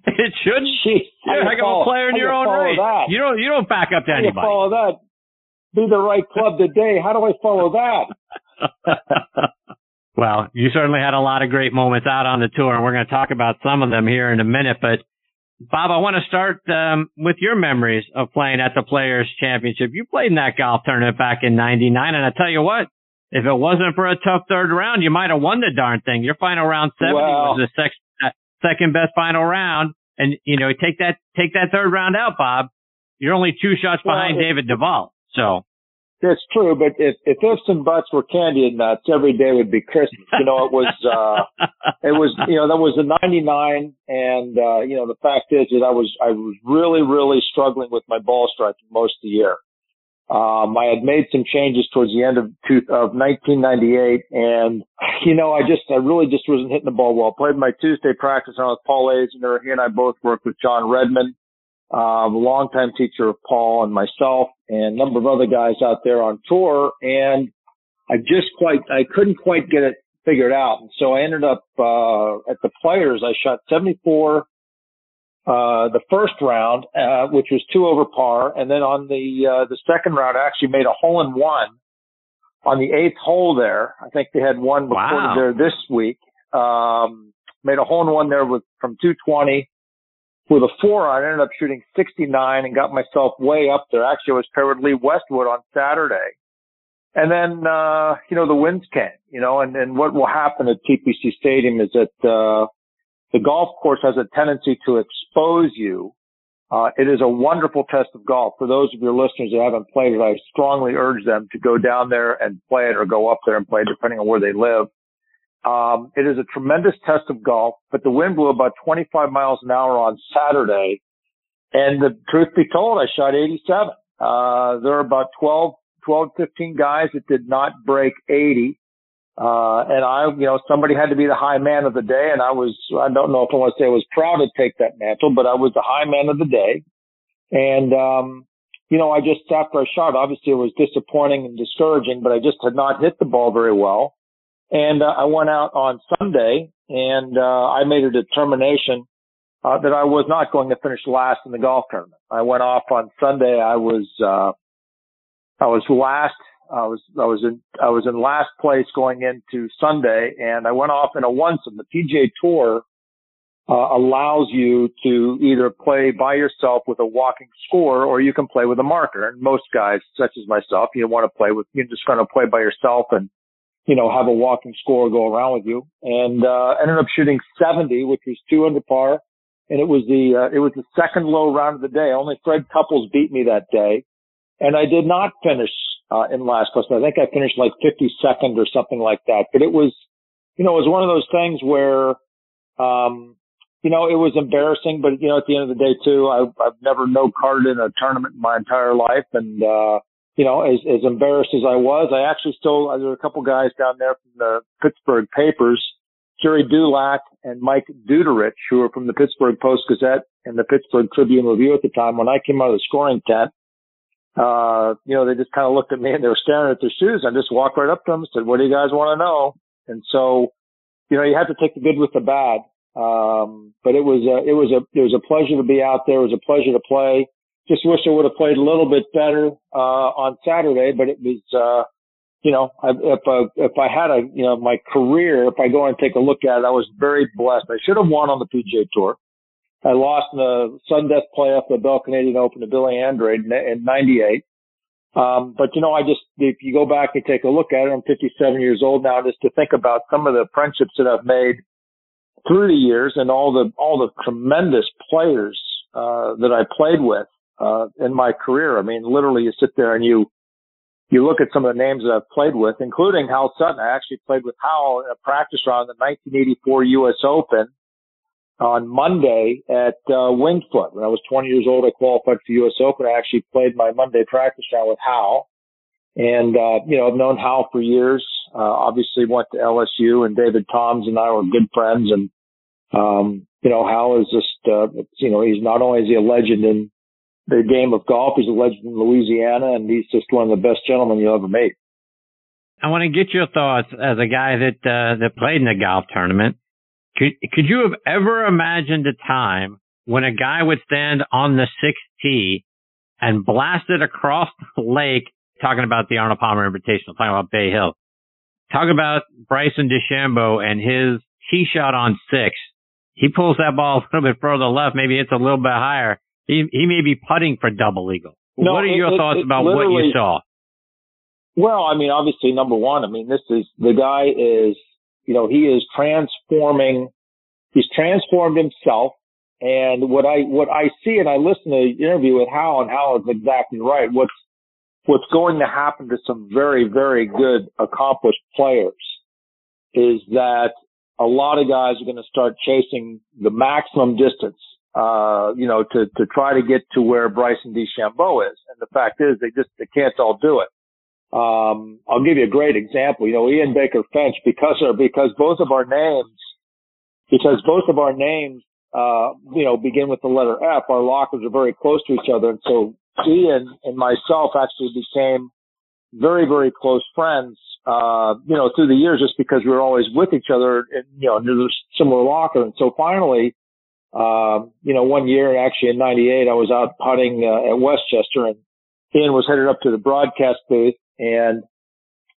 it should. Jeez, You're a heck of a player in your own right. That? You don't you don't back up to how anybody. follow that? Be the right club today. How do I follow that? well, you certainly had a lot of great moments out on the tour, and we're going to talk about some of them here in a minute. But Bob, I want to start um, with your memories of playing at the Players Championship. You played in that golf tournament back in '99, and I tell you what, if it wasn't for a tough third round, you might have won the darn thing. Your final round 70 well, was the sec- uh, second best final round, and you know take that take that third round out, Bob. You're only two shots well, behind David Duval. So that's true, but if, if ifs and buts were candy and nuts, every day would be Christmas. You know, it was, uh, it was, you know, that was a 99. And, uh, you know, the fact is that I was, I was really, really struggling with my ball striking most of the year. Um, I had made some changes towards the end of, two, of 1998 and, you know, I just, I really just wasn't hitting the ball well. Played my Tuesday practice on with Paul Azinger. He and I both worked with John Redman um, a longtime teacher of Paul and myself and a number of other guys out there on tour. And I just quite, I couldn't quite get it figured out. And so I ended up, uh, at the players, I shot 74, uh, the first round, uh, which was two over par. And then on the, uh, the second round, I actually made a hole in one on the eighth hole there. I think they had one before wow. there this week. Um, made a hole in one there with from 220 with a four I ended up shooting 69 and got myself way up there. Actually, I was paired with Lee Westwood on Saturday. And then, uh, you know, the winds came, you know, and, and what will happen at TPC Stadium is that, uh, the golf course has a tendency to expose you. Uh, it is a wonderful test of golf. For those of your listeners that haven't played it, I strongly urge them to go down there and play it or go up there and play it depending on where they live. Um, it is a tremendous test of golf, but the wind blew about 25 miles an hour on Saturday. And the truth be told, I shot 87. Uh, there are about 12, 12, 15 guys that did not break 80. Uh, and I, you know, somebody had to be the high man of the day. And I was, I don't know if I want to say I was proud to take that mantle, but I was the high man of the day. And, um, you know, I just, after I shot, obviously it was disappointing and discouraging, but I just had not hit the ball very well. And uh, I went out on Sunday and uh, I made a determination uh, that I was not going to finish last in the golf tournament. I went off on Sunday. I was uh, I was last. I was I was in I was in last place going into Sunday, and I went off in a one. The PGA Tour uh, allows you to either play by yourself with a walking score, or you can play with a marker. And most guys, such as myself, you want to play with. You're just going to play by yourself and you know, have a walking score go around with you and, uh, ended up shooting 70, which was two under par. And it was the, uh, it was the second low round of the day. Only Fred Couples beat me that day. and I did not finish uh, in last place. I think I finished like 52nd or something like that. But it was, you know, it was one of those things where, um, you know, it was embarrassing, but you know, at the end of the day too, I, I've never no carded in a tournament in my entire life. And, uh, you know, as, as embarrassed as I was, I actually still, there were a couple guys down there from the Pittsburgh papers, Gerry Dulac and Mike Dudurich, who were from the Pittsburgh Post Gazette and the Pittsburgh Tribune Review at the time. When I came out of the scoring tent, uh, you know, they just kind of looked at me and they were staring at their shoes. I just walked right up to them and said, what do you guys want to know? And so, you know, you have to take the good with the bad. Um, but it was a, it was a, it was a pleasure to be out there. It was a pleasure to play. Just wish I would have played a little bit better, uh, on Saturday, but it was, uh, you know, I, if, uh, if I had a, you know, my career, if I go and take a look at it, I was very blessed. I should have won on the PGA Tour. I lost in the sudden death playoff, the Bell Canadian Open to Billy Andrade in, in 98. Um, but you know, I just, if you go back and take a look at it, I'm 57 years old now, just to think about some of the friendships that I've made through the years and all the, all the tremendous players, uh, that I played with, uh, in my career. I mean, literally you sit there and you, you look at some of the names that I've played with, including Hal Sutton. I actually played with Hal in a practice round in the 1984 U.S. Open on Monday at uh, Winged Foot. When I was 20 years old, I qualified for U.S. Open. I actually played my Monday practice round with Hal. And, uh, you know, I've known Hal for years. Uh, obviously went to LSU and David Toms and I were good friends. And, um, you know, Hal is just, uh, you know, he's not only is he a legend in the game of golf, he's a legend in Louisiana and he's just one of the best gentlemen you'll ever meet. I want to get your thoughts as a guy that, uh, that played in the golf tournament. Could, could you have ever imagined a time when a guy would stand on the sixth tee and blast it across the lake, talking about the Arnold Palmer Invitational, talking about Bay Hill, talk about Bryson DeChambeau and his tee shot on six. He pulls that ball a little bit further left, maybe it's a little bit higher. He, he may be putting for double eagle. No, what are your it, thoughts it, about what you saw? Well, I mean, obviously, number one, I mean, this is the guy is you know, he is transforming, he's transformed himself. And what I, what I see, and I listen to the interview with Hal, and Hal is exactly right. What's, what's going to happen to some very, very good, accomplished players is that a lot of guys are going to start chasing the maximum distance, uh, you know, to, to try to get to where Bryson DeChambeau is. And the fact is they just, they can't all do it. Um, I'll give you a great example. You know, Ian Baker Finch, because of, because both of our names, because both of our names, uh, you know, begin with the letter F, our lockers are very close to each other. And so Ian and myself actually became very, very close friends, uh, you know, through the years just because we were always with each other and, you know, there's a similar locker. And so finally, um, you know, one year actually in 98, I was out putting, uh, at Westchester and Ian was headed up to the broadcast booth and,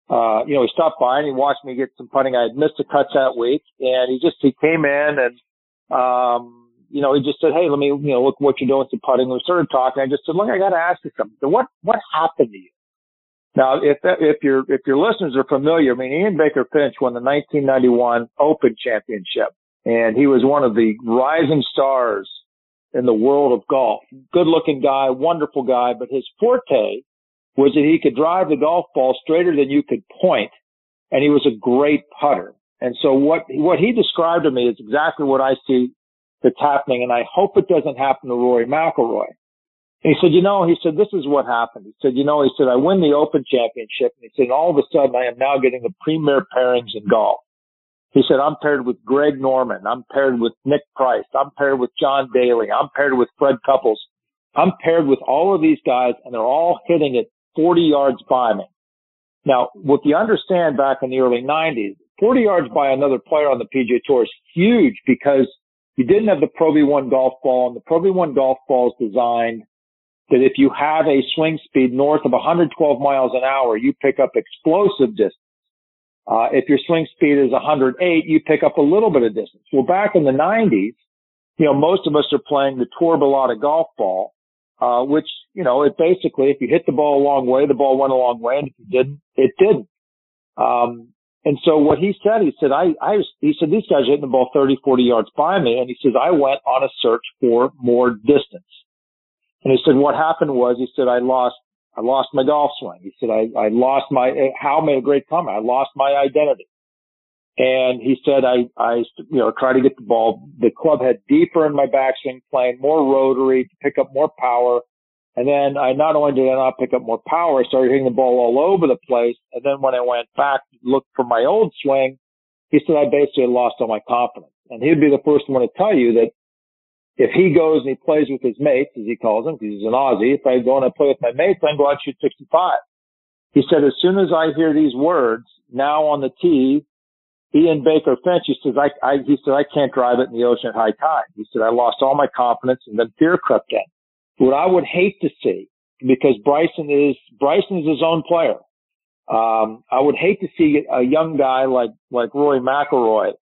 uh, you know, he stopped by and he watched me get some putting. I had missed a cut that week and he just, he came in and, um, you know, he just said, Hey, let me, you know, look what you're doing with the putting. We started talking. I just said, look, I got to ask you something. What, what happened to you? Now, if, if your, if your listeners are familiar, I mean, Ian Baker Finch won the 1991 Open Championship and he was one of the rising stars in the world of golf. Good looking guy, wonderful guy, but his forte was that he could drive the golf ball straighter than you could point, and he was a great putter. And so what what he described to me is exactly what I see that's happening, and I hope it doesn't happen to Rory McIlroy. And he said, you know, he said, this is what happened. He said, you know, he said, I win the Open Championship, and he said, all of a sudden I am now getting the premier pairings in golf. He said, I'm paired with Greg Norman. I'm paired with Nick Price. I'm paired with John Daly. I'm paired with Fred Couples. I'm paired with all of these guys and they're all hitting it 40 yards by me. Now, what you understand back in the early 90s, 40 yards by another player on the PGA Tour is huge because you didn't have the Pro V1 golf ball and the Pro V1 golf ball is designed that if you have a swing speed north of 112 miles an hour, you pick up explosive distance. Uh, if your swing speed is 108, you pick up a little bit of distance. Well, back in the 90s, you know, most of us are playing the Tour Balata golf ball, uh, which, you know, it basically, if you hit the ball a long way, the ball went a long way. And if you didn't, it didn't. Um, and so what he said, he said, I, I, he said, these guys are hitting the ball 30, 40 yards by me. And he says, I went on a search for more distance. And he said, what happened was, he said, I lost I lost my golf swing. He said, I, I lost my, Hal made a great comment. I lost my identity. And he said, I, I, you know, try to get the ball, the club head deeper in my backswing, playing more rotary to pick up more power. And then I not only did I not pick up more power, I started hitting the ball all over the place. And then when I went back to look for my old swing, he said I basically lost all my confidence. And he'd be the first one to tell you that if he goes and he plays with his mates, as he calls them, because he's an Aussie, if I go and I play with my mates, I'm going to shoot 65. He said, as soon as I hear these words, now on the tee, Ian Baker Finch, he says, I, I, he said, I can't drive it in the ocean at high tide. He said, I lost all my confidence and then fear crept in. What I would hate to see, because Bryson is, Bryson is his own player. Um, I would hate to see a young guy like, like Rory McIlroy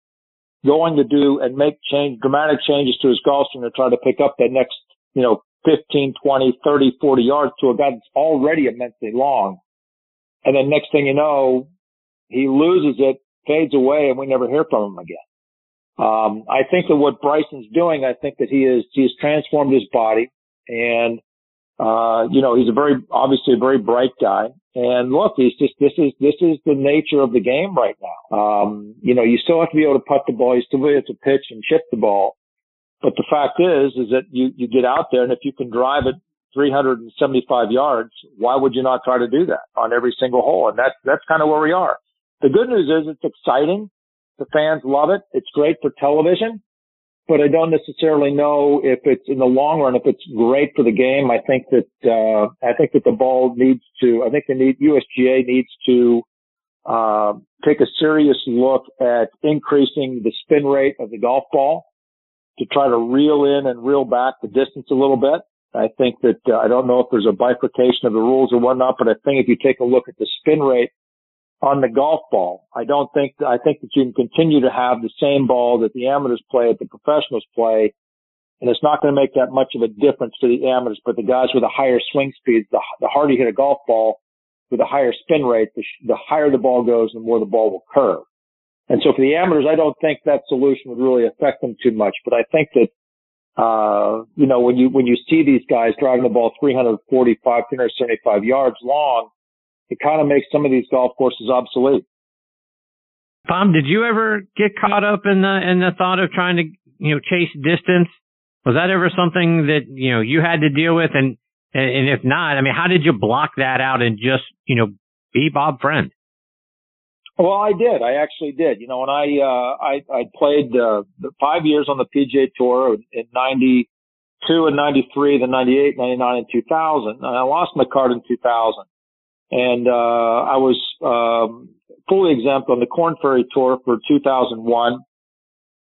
going to do and make change, dramatic changes to his golf swing to try to pick up that next, you know, 15, 20, 30, 40 yards to a guy that's already immensely long. And then next thing you know, he loses it, fades away, and we never hear from him again. Um, I think that what Bryson's doing, I think that he is, he has transformed his body and, uh, you know, he's a very, obviously a very bright guy. And look, he's just, this is, this is the nature of the game right now. Um, you know, you still have to be able to putt the ball. You still have to pitch and chip the ball. But the fact is, is that you, you get out there and if you can drive it 375 yards, why would you not try to do that on every single hole? And that's, that's kind of where we are. The good news is it's exciting. The fans love it. It's great for television but I don't necessarily know if it's in the long run if it's great for the game. I think that uh, I think that the ball needs to. I think the need USGA needs to uh, take a serious look at increasing the spin rate of the golf ball to try to reel in and reel back the distance a little bit. I think that uh, I don't know if there's a bifurcation of the rules or whatnot, but I think if you take a look at the spin rate on the golf ball. I don't think, I think that you can continue to have the same ball that the amateurs play that the professionals play. And it's not going to make that much of a difference to the amateurs, but the guys with the higher swing speeds, the, the harder you hit a golf ball with a higher spin rate, the, the higher the ball goes, the more the ball will curve. And so for the amateurs, I don't think that solution would really affect them too much, but I think that uh, you know, when you, when you see these guys driving the ball 345, 375 yards long, it kind of makes some of these golf courses obsolete. Tom, did you ever get caught up in the in the thought of trying to you know chase distance? Was that ever something that you know you had to deal with? And and if not, I mean, how did you block that out and just you know be Bob Friend? Well, I did. I actually did. You know, when I uh, I, I played uh, five years on the PGA Tour in '92 and '93, then '98, '99, and 2000. And I lost my card in 2000 and uh, I was um, fully exempt on the Corn Ferry Tour for 2001.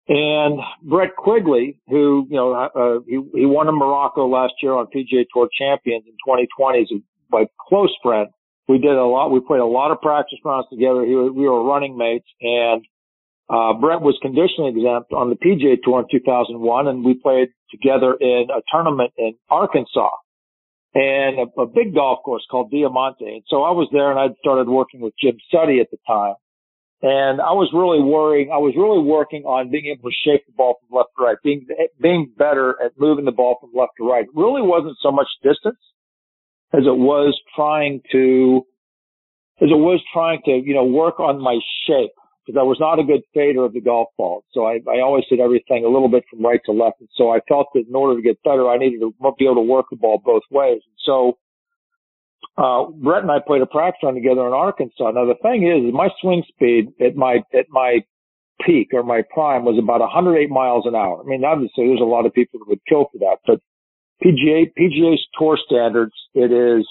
And Brett Quigley, who you know uh, he, he won in Morocco last year on PGA Tour Champions in 2020, is my close friend. We did a lot. We played a lot of practice rounds together. He, we were running mates, and uh, Brett was conditionally exempt on the PGA Tour in 2001, and we played together in a tournament in Arkansas and a, a big golf course called Diamante. And so I was there and I'd started working with Jim Suttie at the time. And I was really worrying, I was really working on being able to shape the ball from left to right, being, being better at moving the ball from left to right. It really wasn't so much distance as it was trying to, as it was trying to, you know, work on my shape because I was not a good fader of the golf ball. So I, I always hit everything a little bit from right to left. And so I felt that in order to get better, I needed to be able to work the ball both ways. And so, uh, Brett and I played a practice run together in Arkansas. Now the thing is, my swing speed at my, at my peak or my prime was about 108 miles an hour. I mean, obviously there's a lot of people that would kill for that, but PGA, PGA's tour standards, it is,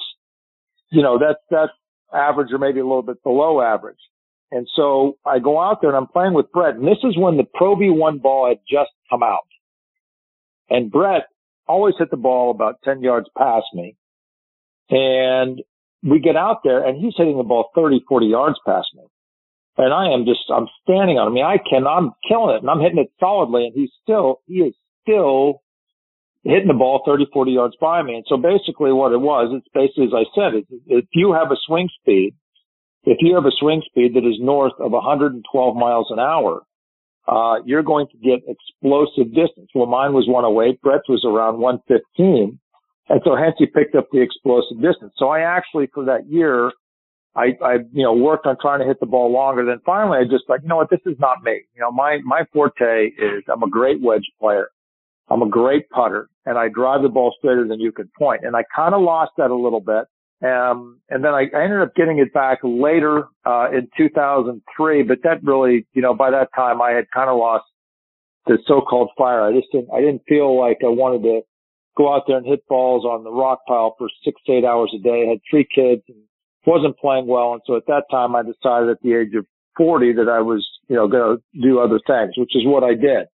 you know, that's, that's average or maybe a little bit below average. And so I go out there and I'm playing with Brett. And this is when the Pro V1 ball had just come out. And Brett always hit the ball about 10 yards past me. And we get out there and he's hitting the ball 30, 40 yards past me. And I am just, I'm standing on him. I mean, I can, I'm killing it and I'm hitting it solidly and he's still, he is still hitting the ball 30, 40 yards by me. And so basically what it was, it's basically, as I said, if you have a swing speed if you have a swing speed that is north of 112 miles an hour, uh, you're going to get explosive distance. Well, mine was 108. Brett's was around 115. And so hence he picked up the explosive distance. So I actually, for that year, I, I, you know, worked on trying to hit the ball longer. Then finally I just like, you know what, this is not me. You know, my, my forte is I'm a great wedge player. I'm a great putter and I drive the ball straighter than you can point. And I kind of lost that a little bit. Um, and then I, I ended up getting it back later, uh, in 2003, but that really, you know, by that time I had kind of lost the so-called fire. I just didn't, I didn't feel like I wanted to go out there and hit balls on the rock pile for six, eight hours a day. I had three kids and wasn't playing well. And so at that time I decided at the age of 40 that I was, you know, going to do other things, which is what I did.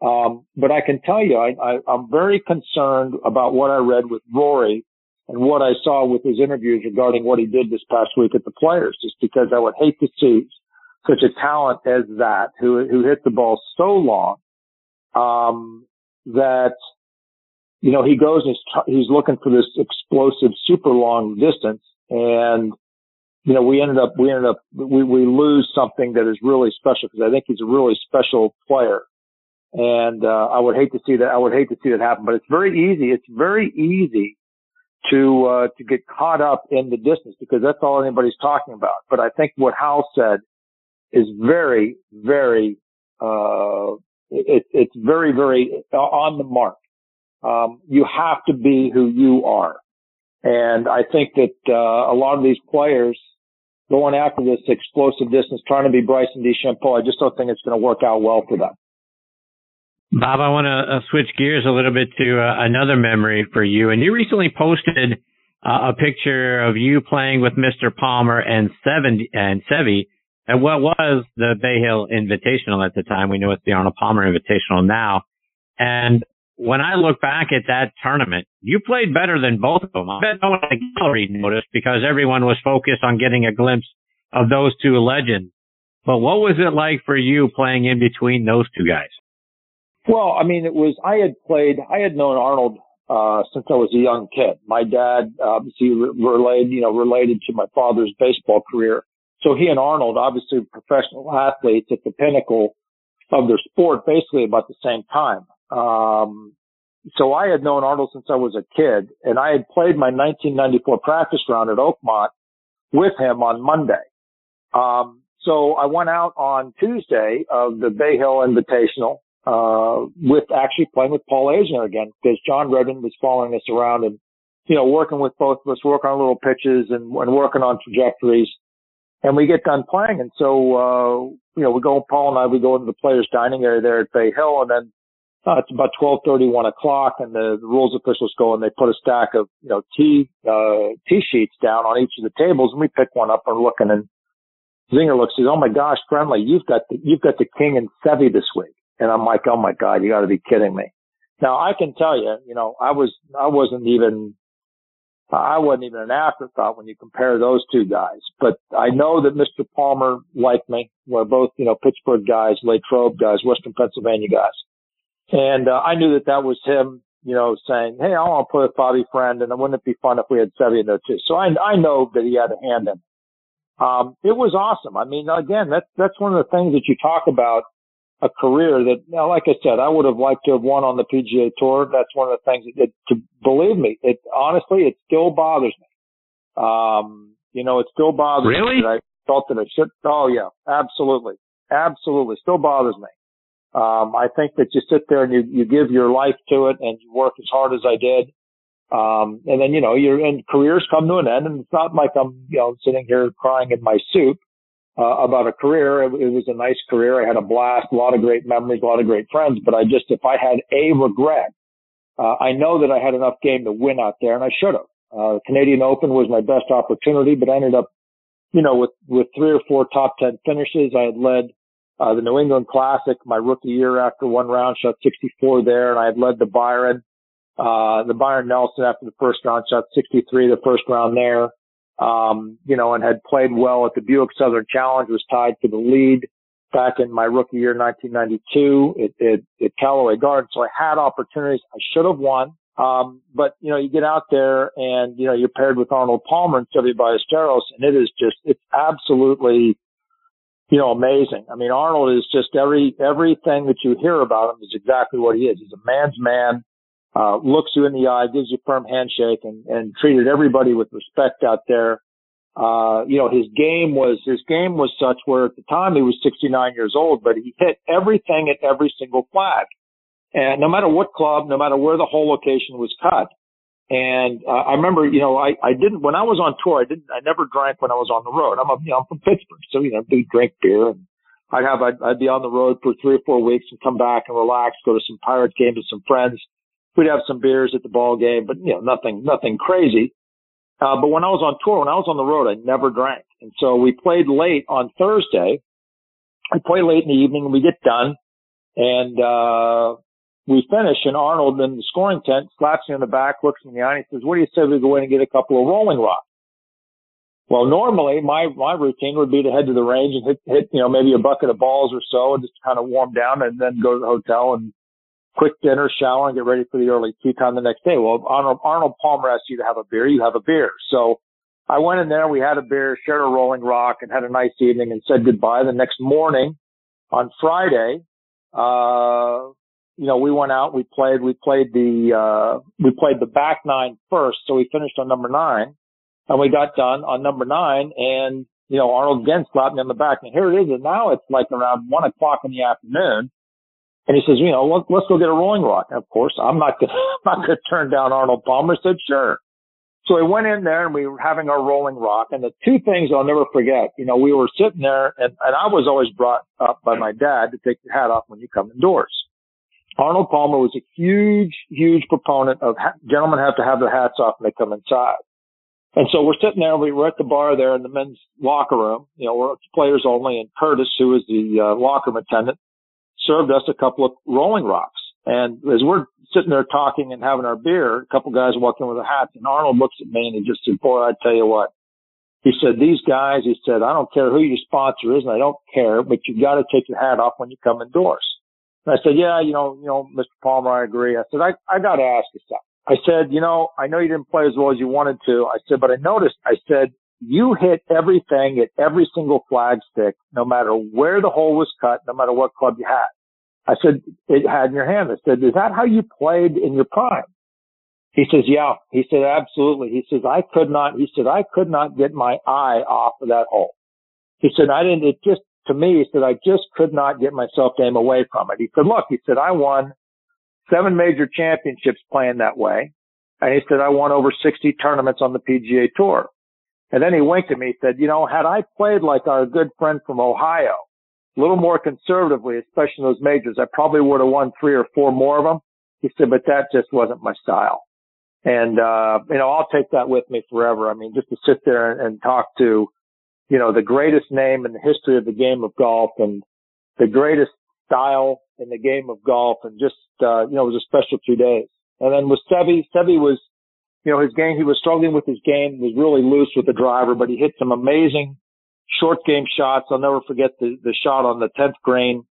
Um, but I can tell you, I, I, I'm very concerned about what I read with Rory and what I saw with his interviews regarding what he did this past week at the players, just because I would hate to see such a talent as that who, who hit the ball so long, um, that, you know, he goes and he's he's looking for this explosive, super long distance and, you know, we ended up, we ended up, we, we lose something that is really special because I think he's a really special player. And, uh, I would hate to see that, I would hate to see that happen, but it's very easy. It's very easy to, uh, to get caught up in the distance because that's all anybody's talking about. But I think what Hal said is very, very, uh, it, it's very, very on the mark. Um, you have to be who you are. And I think that uh, a lot of these players going after this explosive distance, trying to be Bryson DeChambeau, I just don't think it's going to work out well for them. Bob, I want to uh, switch gears a little bit to uh, another memory for you. And you recently posted uh, a picture of you playing with Mr. Palmer and Seven and Seve at what was the Bay Hill Invitational at the time. We know it's the Arnold Palmer Invitational now. And when I look back at that tournament, you played better than both of them. I bet no one in the gallery noticed because everyone was focused on getting a glimpse of those two legends. But what was it like for you playing in between those two guys? Well, I mean, it was, I had played, I had known Arnold, uh, since I was a young kid. My dad, obviously related, you know, related to my father's baseball career. So he and Arnold, obviously professional athletes at the pinnacle of their sport, basically about the same time. Um, so I had known Arnold since I was a kid and I had played my 1994 practice round at Oakmont with him on Monday. Um, so I went out on Tuesday of the Bay Hill Invitational, uh, with actually playing with Paul Azinger again because John Redman was following us around and, you know, working with both of us, working on little pitches and, and working on trajectories. And we get done playing. And so, uh, you know, we go, Paul and I, we go into the players dining area there at Bay Hill and then uh, it's about twelve thirty, one o'clock, and the, the rules officials go and they put a stack of you know tee uh, tee sheets down on each of the tables, and we pick one up and looking, and Zinger looks says, "Oh my gosh, friendly, you've got the, you've got the king and Seve this week," and I'm like, "Oh my god, you got to be kidding me!" Now I can tell you, you know, I was I wasn't even I wasn't even an afterthought when you compare those two guys. But I know that Mr. Palmer liked me. We're both, you know, Pittsburgh guys, Latrobe guys, Western Pennsylvania guys. And uh, I knew that that was him, you know, saying, "Hey, I want to play with Bobby Friend, and wouldn't it be fun if we had Seve in there too?" So I I know that he had a hand in. It. Um, it was awesome. I mean, again, that's that's one of the things that you talk about a career that, now, like I said, I would have liked to have won on the PGA Tour. That's one of the things that, to believe me, it honestly, it still bothers me. Um, you know, it still bothers really? me. Really? I felt that I should. Oh yeah, absolutely, absolutely, still bothers me. Um, I think that you sit there and you, you give your life to it and you work as hard as I did. Um, and then, you know, your and careers come to an end and it's not like I'm, you know, sitting here crying in my soup, uh, about a career. It, it was a nice career. I had a blast, a lot of great memories, a lot of great friends, but I just, if I had a regret, uh, I know that I had enough game to win out there and I should have. Uh, Canadian Open was my best opportunity, but I ended up, you know, with, with three or four top 10 finishes. I had led uh, the New England Classic, my rookie year after one round, shot 64 there, and I had led the Byron, uh, the Byron Nelson after the first round, shot 63 the first round there. Um, you know, and had played well at the Buick Southern Challenge, was tied for the lead back in my rookie year, 1992 at, at, at Callaway Garden. So I had opportunities. I should have won. Um, but you know, you get out there and, you know, you're paired with Arnold Palmer and Seve Ballesteros and it is just, it's absolutely, you know, amazing. I mean, Arnold is just every, everything that you hear about him is exactly what he is. He's a man's man. Uh, looks you in the eye, gives you a firm handshake and, and treated everybody with respect out there. Uh, you know, his game was, his game was such where at the time he was 69 years old, but he hit everything at every single flag. And no matter what club, no matter where the hole location was cut. And uh, I remember, you know, I, I didn't, when I was on tour, I didn't, I never drank when I was on the road. I'm, a, you know, I'm from Pittsburgh. So, you know, do drink beer and I'd have, I'd, I'd be on the road for three or four weeks and come back and relax, go to some pirate games with some friends. We'd have some beers at the ball game, but you know, nothing, nothing crazy. Uh, but when I was on tour, when I was on the road, I never drank. And so we played late on Thursday. I play late in the evening and we get done and, uh, we finish and Arnold in the scoring tent slaps me on the back, looks me in the eye and says, what do you say we go in and get a couple of rolling rocks? Well, normally my, my routine would be to head to the range and hit, hit, you know, maybe a bucket of balls or so and just kind of warm down and then go to the hotel and quick dinner, shower and get ready for the early tee time the next day. Well, Arnold, Arnold Palmer asks you to have a beer, you have a beer. So I went in there, we had a beer, shared a rolling rock and had a nice evening and said goodbye. The next morning on Friday, uh, you know, we went out, we played, we played the, uh, we played the back nine first. So we finished on number nine and we got done on number nine and, you know, Arnold again slapped me on the back. And here it is. And now it's like around one o'clock in the afternoon. And he says, you know, let, us go get a rolling rock. And of course, I'm not to turn down Arnold Palmer. I said, sure. So we went in there and we were having our rolling rock. And the two things I'll never forget, you know, we were sitting there and, and I was always brought up by my dad to take your hat off when you come indoors. Arnold Palmer was a huge, huge proponent of ha- gentlemen have to have their hats off when they come inside. And so we're sitting there, we were at the bar there in the men's locker room, you know, we're players only and Curtis, who was the uh, locker room attendant, served us a couple of rolling rocks. And as we're sitting there talking and having our beer, a couple guys walk in with a hat and Arnold looks at me and he just said, boy, I tell you what, he said, these guys, he said, I don't care who your sponsor is and I don't care, but you got to take your hat off when you come indoors. And I said, yeah, you know, you know, Mr. Palmer, I agree. I said, I, I got to ask you something. I said, you know, I know you didn't play as well as you wanted to. I said, but I noticed, I said, you hit everything at every single flag stick, no matter where the hole was cut, no matter what club you had. I said, it had in your hand. I said, is that how you played in your prime? He says, yeah. He said, absolutely. He says, I could not, he said, I could not get my eye off of that hole. He said, I didn't, it just, to me, he said, I just could not get myself to aim away from it. He said, look, he said, I won seven major championships playing that way. And he said, I won over 60 tournaments on the PGA tour. And then he winked at me. He said, you know, had I played like our good friend from Ohio, a little more conservatively, especially in those majors, I probably would have won three or four more of them. He said, but that just wasn't my style. And, uh, you know, I'll take that with me forever. I mean, just to sit there and, and talk to, you know, the greatest name in the history of the game of golf and the greatest style in the game of golf and just, uh, you know, it was a special two days. And then with Seve, Seve was, you know, his game, he was struggling with his game, was really loose with the driver, but he hit some amazing short game shots. I'll never forget the, the shot on the 10th green.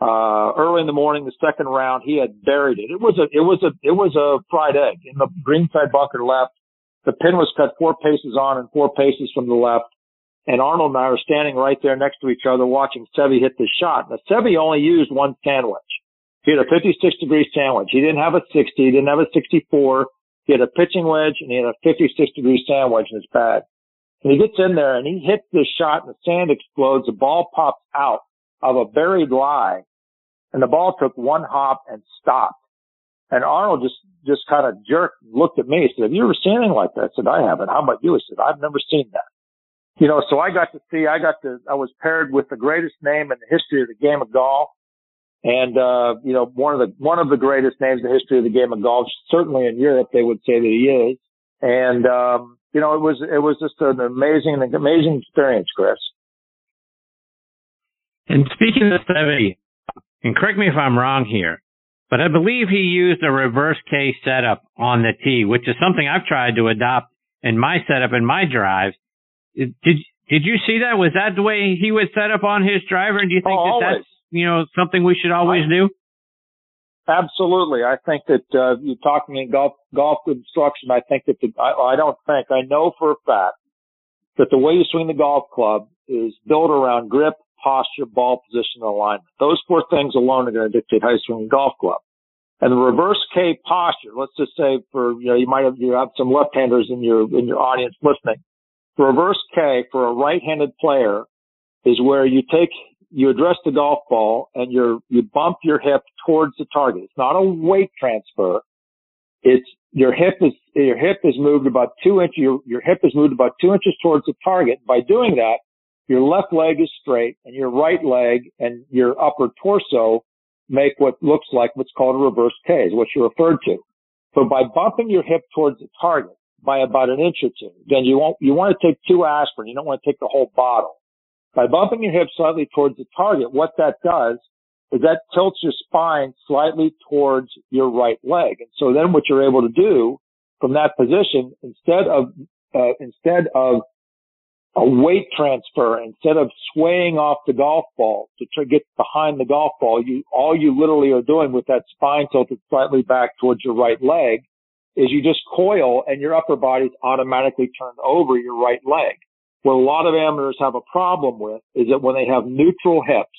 Uh, early in the morning, the second round, he had buried it. It was a, it was a, it was a fried egg in the greenside bunker left. The pin was cut four paces on and four paces from the left and Arnold and I were standing right there next to each other watching Seve hit the shot. Now Seve only used one sand wedge. He had a 56 degree sand wedge. He didn't have a 60. He didn't have a 64. He had a pitching wedge and he had a 56 degree sand wedge in his bag. And he gets in there and he hits this shot and the sand explodes. The ball pops out of a buried lie and the ball took one hop and stopped. And Arnold just, just kind of jerked, and looked at me. He said, have you ever seen anything like that? I said, I haven't. How about you? I said, I've never seen that you know, so I got to see, I got to, I was paired with the greatest name in the history of the game of golf. And, uh, you know, one of the, one of the greatest names in the history of the game of golf, certainly in Europe, they would say that he is. And, um, you know, it was, it was just an amazing, an amazing experience, Chris. And speaking of Seve, and correct me if I'm wrong here, but I believe he used a reverse K setup on the tee, which is something I've tried to adopt in my setup in my drives. Did did you see that? Was that the way he was set up on his driver? And do you think oh, that that's you know something we should always do? Absolutely. I think that uh, you're talking in golf golf instruction. I think that the, I, I don't think I know for a fact that the way you swing the golf club is built around grip, posture, ball position, and alignment. Those four things alone are going to dictate how you swing a golf club. And the reverse K posture, let's just say for, you know, you might have, you have some left-handers in your, in your audience listening. The reverse K for a right-handed player is where you take, you address the golf ball and you you bump your hip towards the target. It's not a weight transfer. It's your hip is, your hip is moved about two inches, your, your hip is moved about two inches towards the target. By doing that, your left leg is straight and your right leg and your upper torso make what looks like what's called a reverse K, is what you referred to. So by bumping your hip towards the target by about an inch or two, then you won't, you want to take two aspirin. You don't want to take the whole bottle. By bumping your hip slightly towards the target, what that does is that tilts your spine slightly towards your right leg. And so then what you're able to do from that position, instead of, uh, instead of a weight transfer instead of swaying off the golf ball to try, get behind the golf ball. You, all you literally are doing with that spine tilted slightly back towards your right leg is you just coil and your upper body's automatically turned over your right leg. What a lot of amateurs have a problem with is that when they have neutral hips,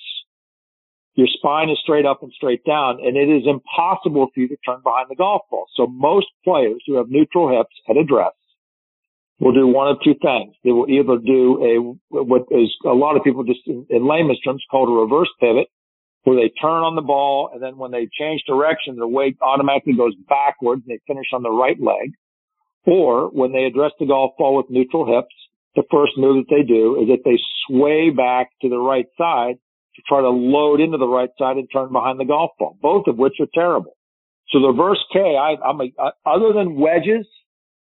your spine is straight up and straight down and it is impossible for you to turn behind the golf ball. So most players who have neutral hips at address will do one of two things. They will either do a, what is a lot of people just in, in layman's terms called a reverse pivot, where they turn on the ball and then when they change direction, their weight automatically goes backwards and they finish on the right leg. Or when they address the golf ball with neutral hips, the first move that they do is that they sway back to the right side to try to load into the right side and turn behind the golf ball, both of which are terrible. So the reverse K, I, I'm a, other than wedges,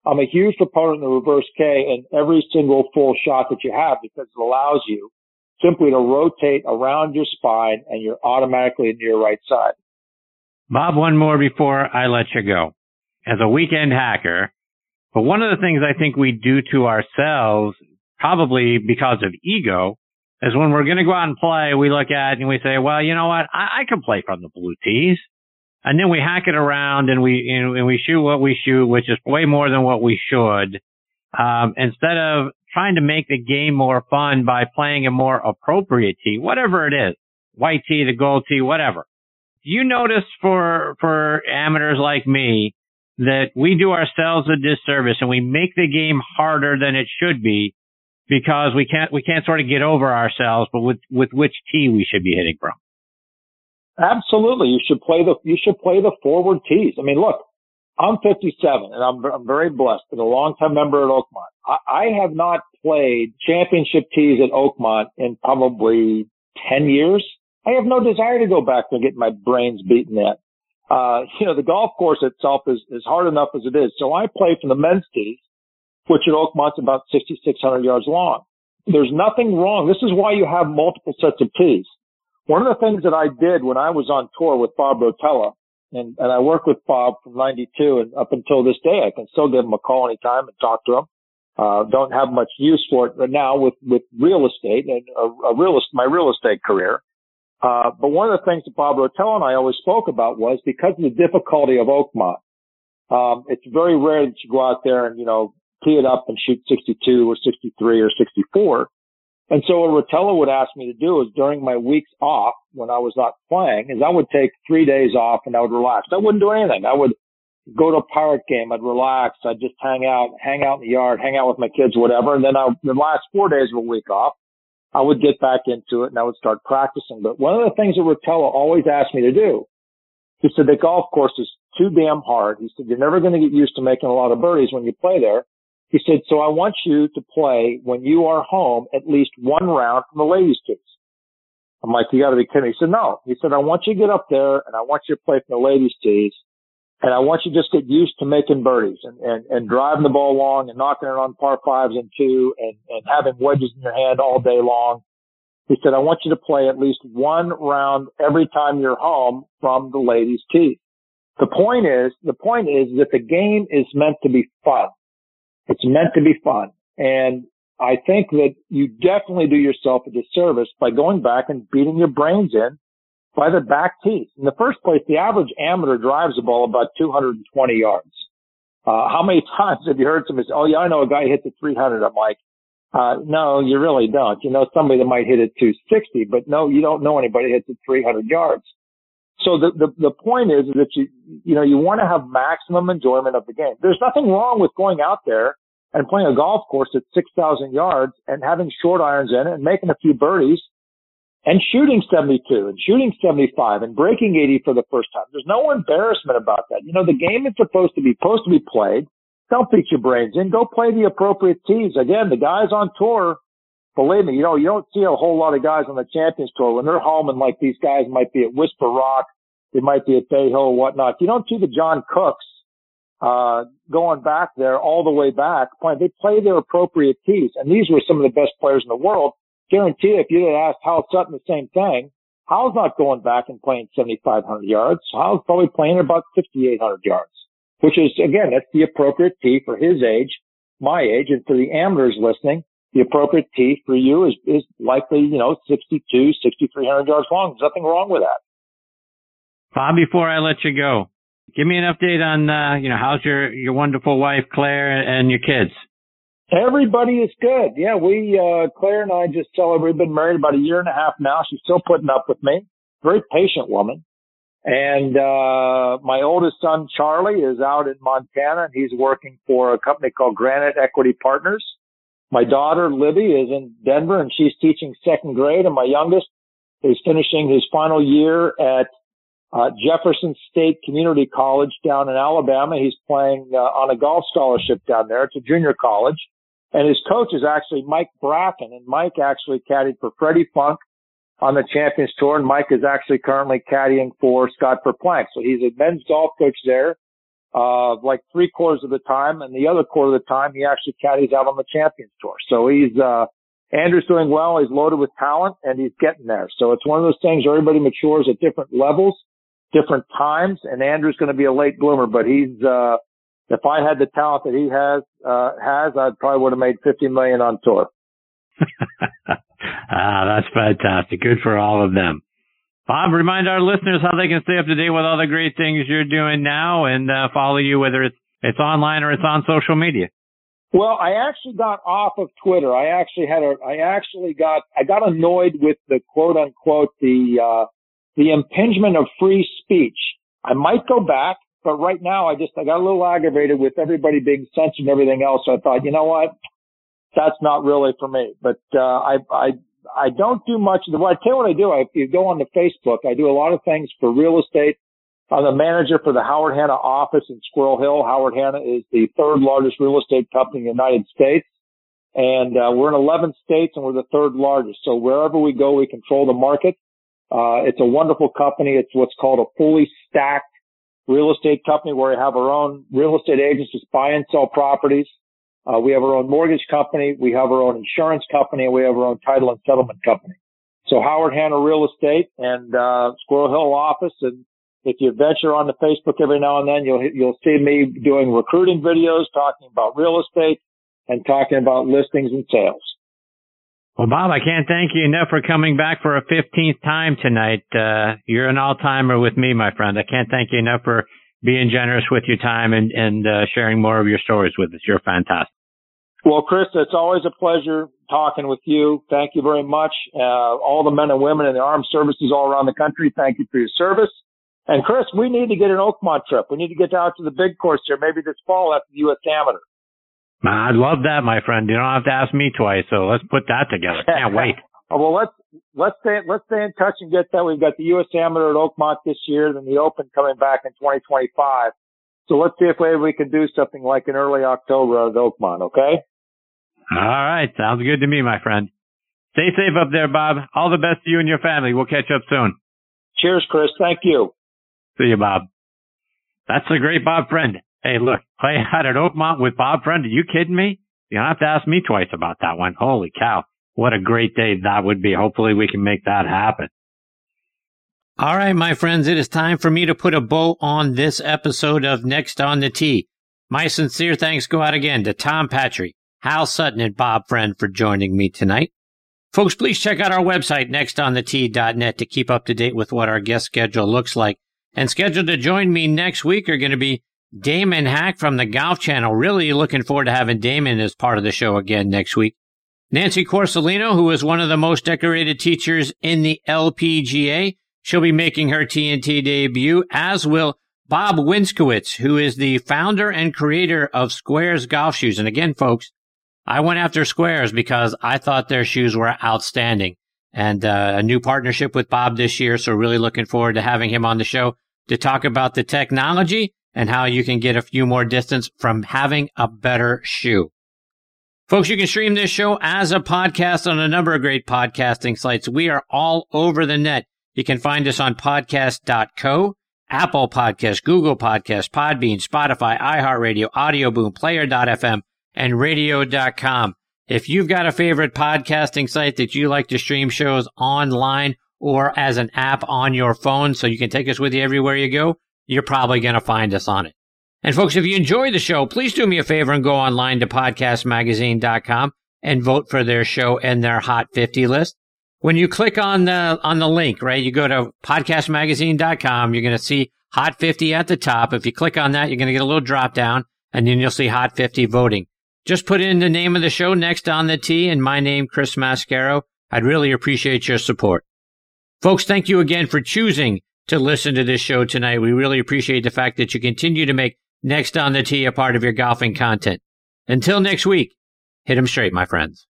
I'm a huge proponent of the reverse K in every single full shot that you have because it allows you simply to rotate around your spine and you're automatically into your right side. Bob, one more before I let you go. As a weekend hacker, but one of the things I think we do to ourselves, probably because of ego, is when we're going to go out and play, we look at and we say, well, you know what? I, I can play from the blue tees and then we hack it around and we and we shoot what we shoot, which is way more than what we should. Um, instead of trying to make the game more fun by playing a more appropriate tee, whatever it is, white tee, the gold tee, whatever. Do you notice for for amateurs like me that we do ourselves a disservice and we make the game harder than it should be because we can't we can't sort of get over ourselves, but with with which tee we should be hitting from? Absolutely. You should play the, you should play the forward tees. I mean, look, I'm 57 and I'm, I'm very blessed and a longtime member at Oakmont. I, I have not played championship tees at Oakmont in probably 10 years. I have no desire to go back and get my brains beaten in. Uh, you know, the golf course itself is, is hard enough as it is. So I play from the men's tees, which at Oakmont's about 6,600 yards long. There's nothing wrong. This is why you have multiple sets of tees. One of the things that I did when I was on tour with Bob Rotella, and, and I worked with Bob from 92 and up until this day, I can still give him a call anytime and talk to him. Uh, don't have much use for it but now with, with real estate and a, a real, my real estate career. Uh, but one of the things that Bob Rotella and I always spoke about was because of the difficulty of Oakmont, um, it's very rare that you go out there and, you know, tee it up and shoot 62 or 63 or 64. And so what Rotella would ask me to do is during my weeks off when I was not playing is I would take three days off and I would relax. I wouldn't do anything. I would go to a pirate game. I'd relax. I'd just hang out, hang out in the yard, hang out with my kids, whatever. And then I, the last four days of a week off, I would get back into it and I would start practicing. But one of the things that Rotella always asked me to do, he said the golf course is too damn hard. He said, you're never going to get used to making a lot of birdies when you play there. He said, so I want you to play when you are home at least one round from the ladies' tees. I'm like, you gotta be kidding. He said, no. He said, I want you to get up there and I want you to play from the ladies' tees and I want you to just get used to making birdies and, and, and driving the ball long and knocking it on par fives and two and, and having wedges in your hand all day long. He said, I want you to play at least one round every time you're home from the ladies' tee. The point is, the point is that the game is meant to be fun. It's meant to be fun. And I think that you definitely do yourself a disservice by going back and beating your brains in by the back teeth. In the first place, the average amateur drives the ball about 220 yards. Uh, how many times have you heard somebody say, oh yeah, I know a guy hits it 300. I'm like, uh, no, you really don't. You know somebody that might hit it 260, but no, you don't know anybody hits it 300 yards. So the, the, the point is that you, you know, you want to have maximum enjoyment of the game. There's nothing wrong with going out there and playing a golf course at 6,000 yards and having short irons in it and making a few birdies and shooting 72 and shooting 75 and breaking 80 for the first time. There's no embarrassment about that. You know, the game is supposed to be, supposed to be played. Don't beat your brains in. Go play the appropriate tees. Again, the guys on tour, believe me, you know, you don't see a whole lot of guys on the Champions Tour when they're home and like these guys might be at Whisper Rock, they might be at Bay Hill or whatnot. You don't see the John Cooks, uh, going back there all the way back playing. They play their appropriate tees. And these were some of the best players in the world. Guarantee if you'd have asked Hal Sutton the same thing, Hal's not going back and playing 7,500 yards. Hal's probably playing about 5,800 yards, which is again, that's the appropriate tee for his age, my age, and for the amateurs listening, the appropriate tee for you is, is likely, you know, 62, 6,300 yards long. There's nothing wrong with that. Bob, before I let you go, give me an update on, uh, you know, how's your, your wonderful wife, Claire, and your kids? Everybody is good. Yeah, we, uh, Claire and I just celebrated, We've been married about a year and a half now. She's still putting up with me. Very patient woman. And, uh, my oldest son, Charlie, is out in Montana and he's working for a company called Granite Equity Partners. My daughter, Libby, is in Denver and she's teaching second grade and my youngest is finishing his final year at uh, Jefferson State Community College down in Alabama. He's playing uh, on a golf scholarship down there. It's a junior college. And his coach is actually Mike Bracken, and Mike actually caddied for Freddie Funk on the Champions Tour, and Mike is actually currently caddying for Scott Verplank. So he's a men's golf coach there, uh, like three quarters of the time, and the other quarter of the time he actually caddies out on the Champions Tour. So he's, uh, Andrew's doing well. He's loaded with talent, and he's getting there. So it's one of those things where everybody matures at different levels, different times, and Andrew's going to be a late bloomer, but he's, uh, if I had the talent that he has, uh, has, I probably would have made 50 million on tour. ah, that's fantastic. Good for all of them. Bob, remind our listeners how they can stay up to date with all the great things you're doing now and uh, follow you, whether it's it's online or it's on social media. Well, I actually got off of Twitter. I actually had a, I actually got, I got annoyed with the quote unquote the, uh, the impingement of free speech. I might go back. But right now, I just I got a little aggravated with everybody being censored and everything else. So I thought, you know what, that's not really for me. But uh, I I I don't do much. Well, I tell you what I do. I, if you go on to Facebook, I do a lot of things for real estate. I'm the manager for the Howard Hanna office in Squirrel Hill. Howard Hanna is the third largest real estate company in the United States. And uh, we're in 11 states and we're the third largest. So wherever we go, we control the market. Uh, it's a wonderful company. It's what's called a fully stacked real estate company where we have our own real estate agents just buy and sell properties. Uh, we have our own mortgage company. We have our own insurance company and we have our own title and settlement company. So Howard Hanna Real Estate and, uh, Squirrel Hill office. And if you venture onto Facebook every now and then, you'll, you'll see me doing recruiting videos, talking about real estate and talking about listings and sales. Well, Bob, I can't thank you enough for coming back for a 15th time tonight. Uh, you're an all-timer with me, my friend. I can't thank you enough for being generous with your time and, and uh, sharing more of your stories with us. You're fantastic. Well, Chris, it's always a pleasure talking with you. Thank you very much. Uh, all the men and women in the armed services all around the country, thank you for your service. And Chris, we need to get an Oakmont trip. We need to get out to the big course here, maybe this fall after the U.S. Amateur. I'd love that, my friend. You don't have to ask me twice, so let's put that together. Can't wait. oh, well, let's let's stay let's stay in touch and get that. We've got the U.S. Amateur at Oakmont this year, then the Open coming back in 2025. So let's see if maybe we can do something like in early October at Oakmont. Okay. All right, sounds good to me, my friend. Stay safe up there, Bob. All the best to you and your family. We'll catch up soon. Cheers, Chris. Thank you. See you, Bob. That's a great Bob Friend. Hey, look, play out at Oakmont with Bob Friend. Are you kidding me? You don't have to ask me twice about that one. Holy cow. What a great day that would be. Hopefully we can make that happen. All right, my friends, it is time for me to put a bow on this episode of Next on the Tee. My sincere thanks go out again to Tom Patri, Hal Sutton, and Bob Friend for joining me tonight. Folks, please check out our website, nextonthetee.net, to keep up to date with what our guest schedule looks like. And scheduled to join me next week are going to be Damon Hack from the Golf Channel. Really looking forward to having Damon as part of the show again next week. Nancy Quarcelino, who is one of the most decorated teachers in the LPGA. She'll be making her TNT debut, as will Bob Winskowitz, who is the founder and creator of Sqairz Golf Shoes. And again, folks, I went after Sqairz because I thought their shoes were outstanding. And uh, a new partnership with Bob this year. So really looking forward to having him on the show to talk about the technology and how you can get a few more distance from having a better shoe. Folks, you can stream this show as a podcast on a number of great podcasting sites. We are all over the net. You can find us on podcast.co Apple Podcast, Google Podcast, Podbean, Spotify, iHeartRadio, Audio Boom, Player.fm, and Radio.com. If you've got a favorite podcasting site that you like to stream shows online or as an app on your phone so you can take us with you everywhere you go, you're probably going to find us on it. And folks, if you enjoy the show, please do me a favor and go online to podcastmagazine.com and vote for their show and their Hot 50 list when you click on the on the link, right, you go to podcastmagazine.com, you're going to see Hot 50 at the top. If you click on that, you're going to get a little drop down and then you'll see Hot 50 voting. Just put in the name of the show Next on the Tee and my name, Chris Mascaro. I'd really appreciate your support. Folks, thank you again for choosing to listen to this show tonight. We really appreciate the fact that you continue to make Next on the Tee a part of your golfing content. Until next week, hit 'em straight, my friends.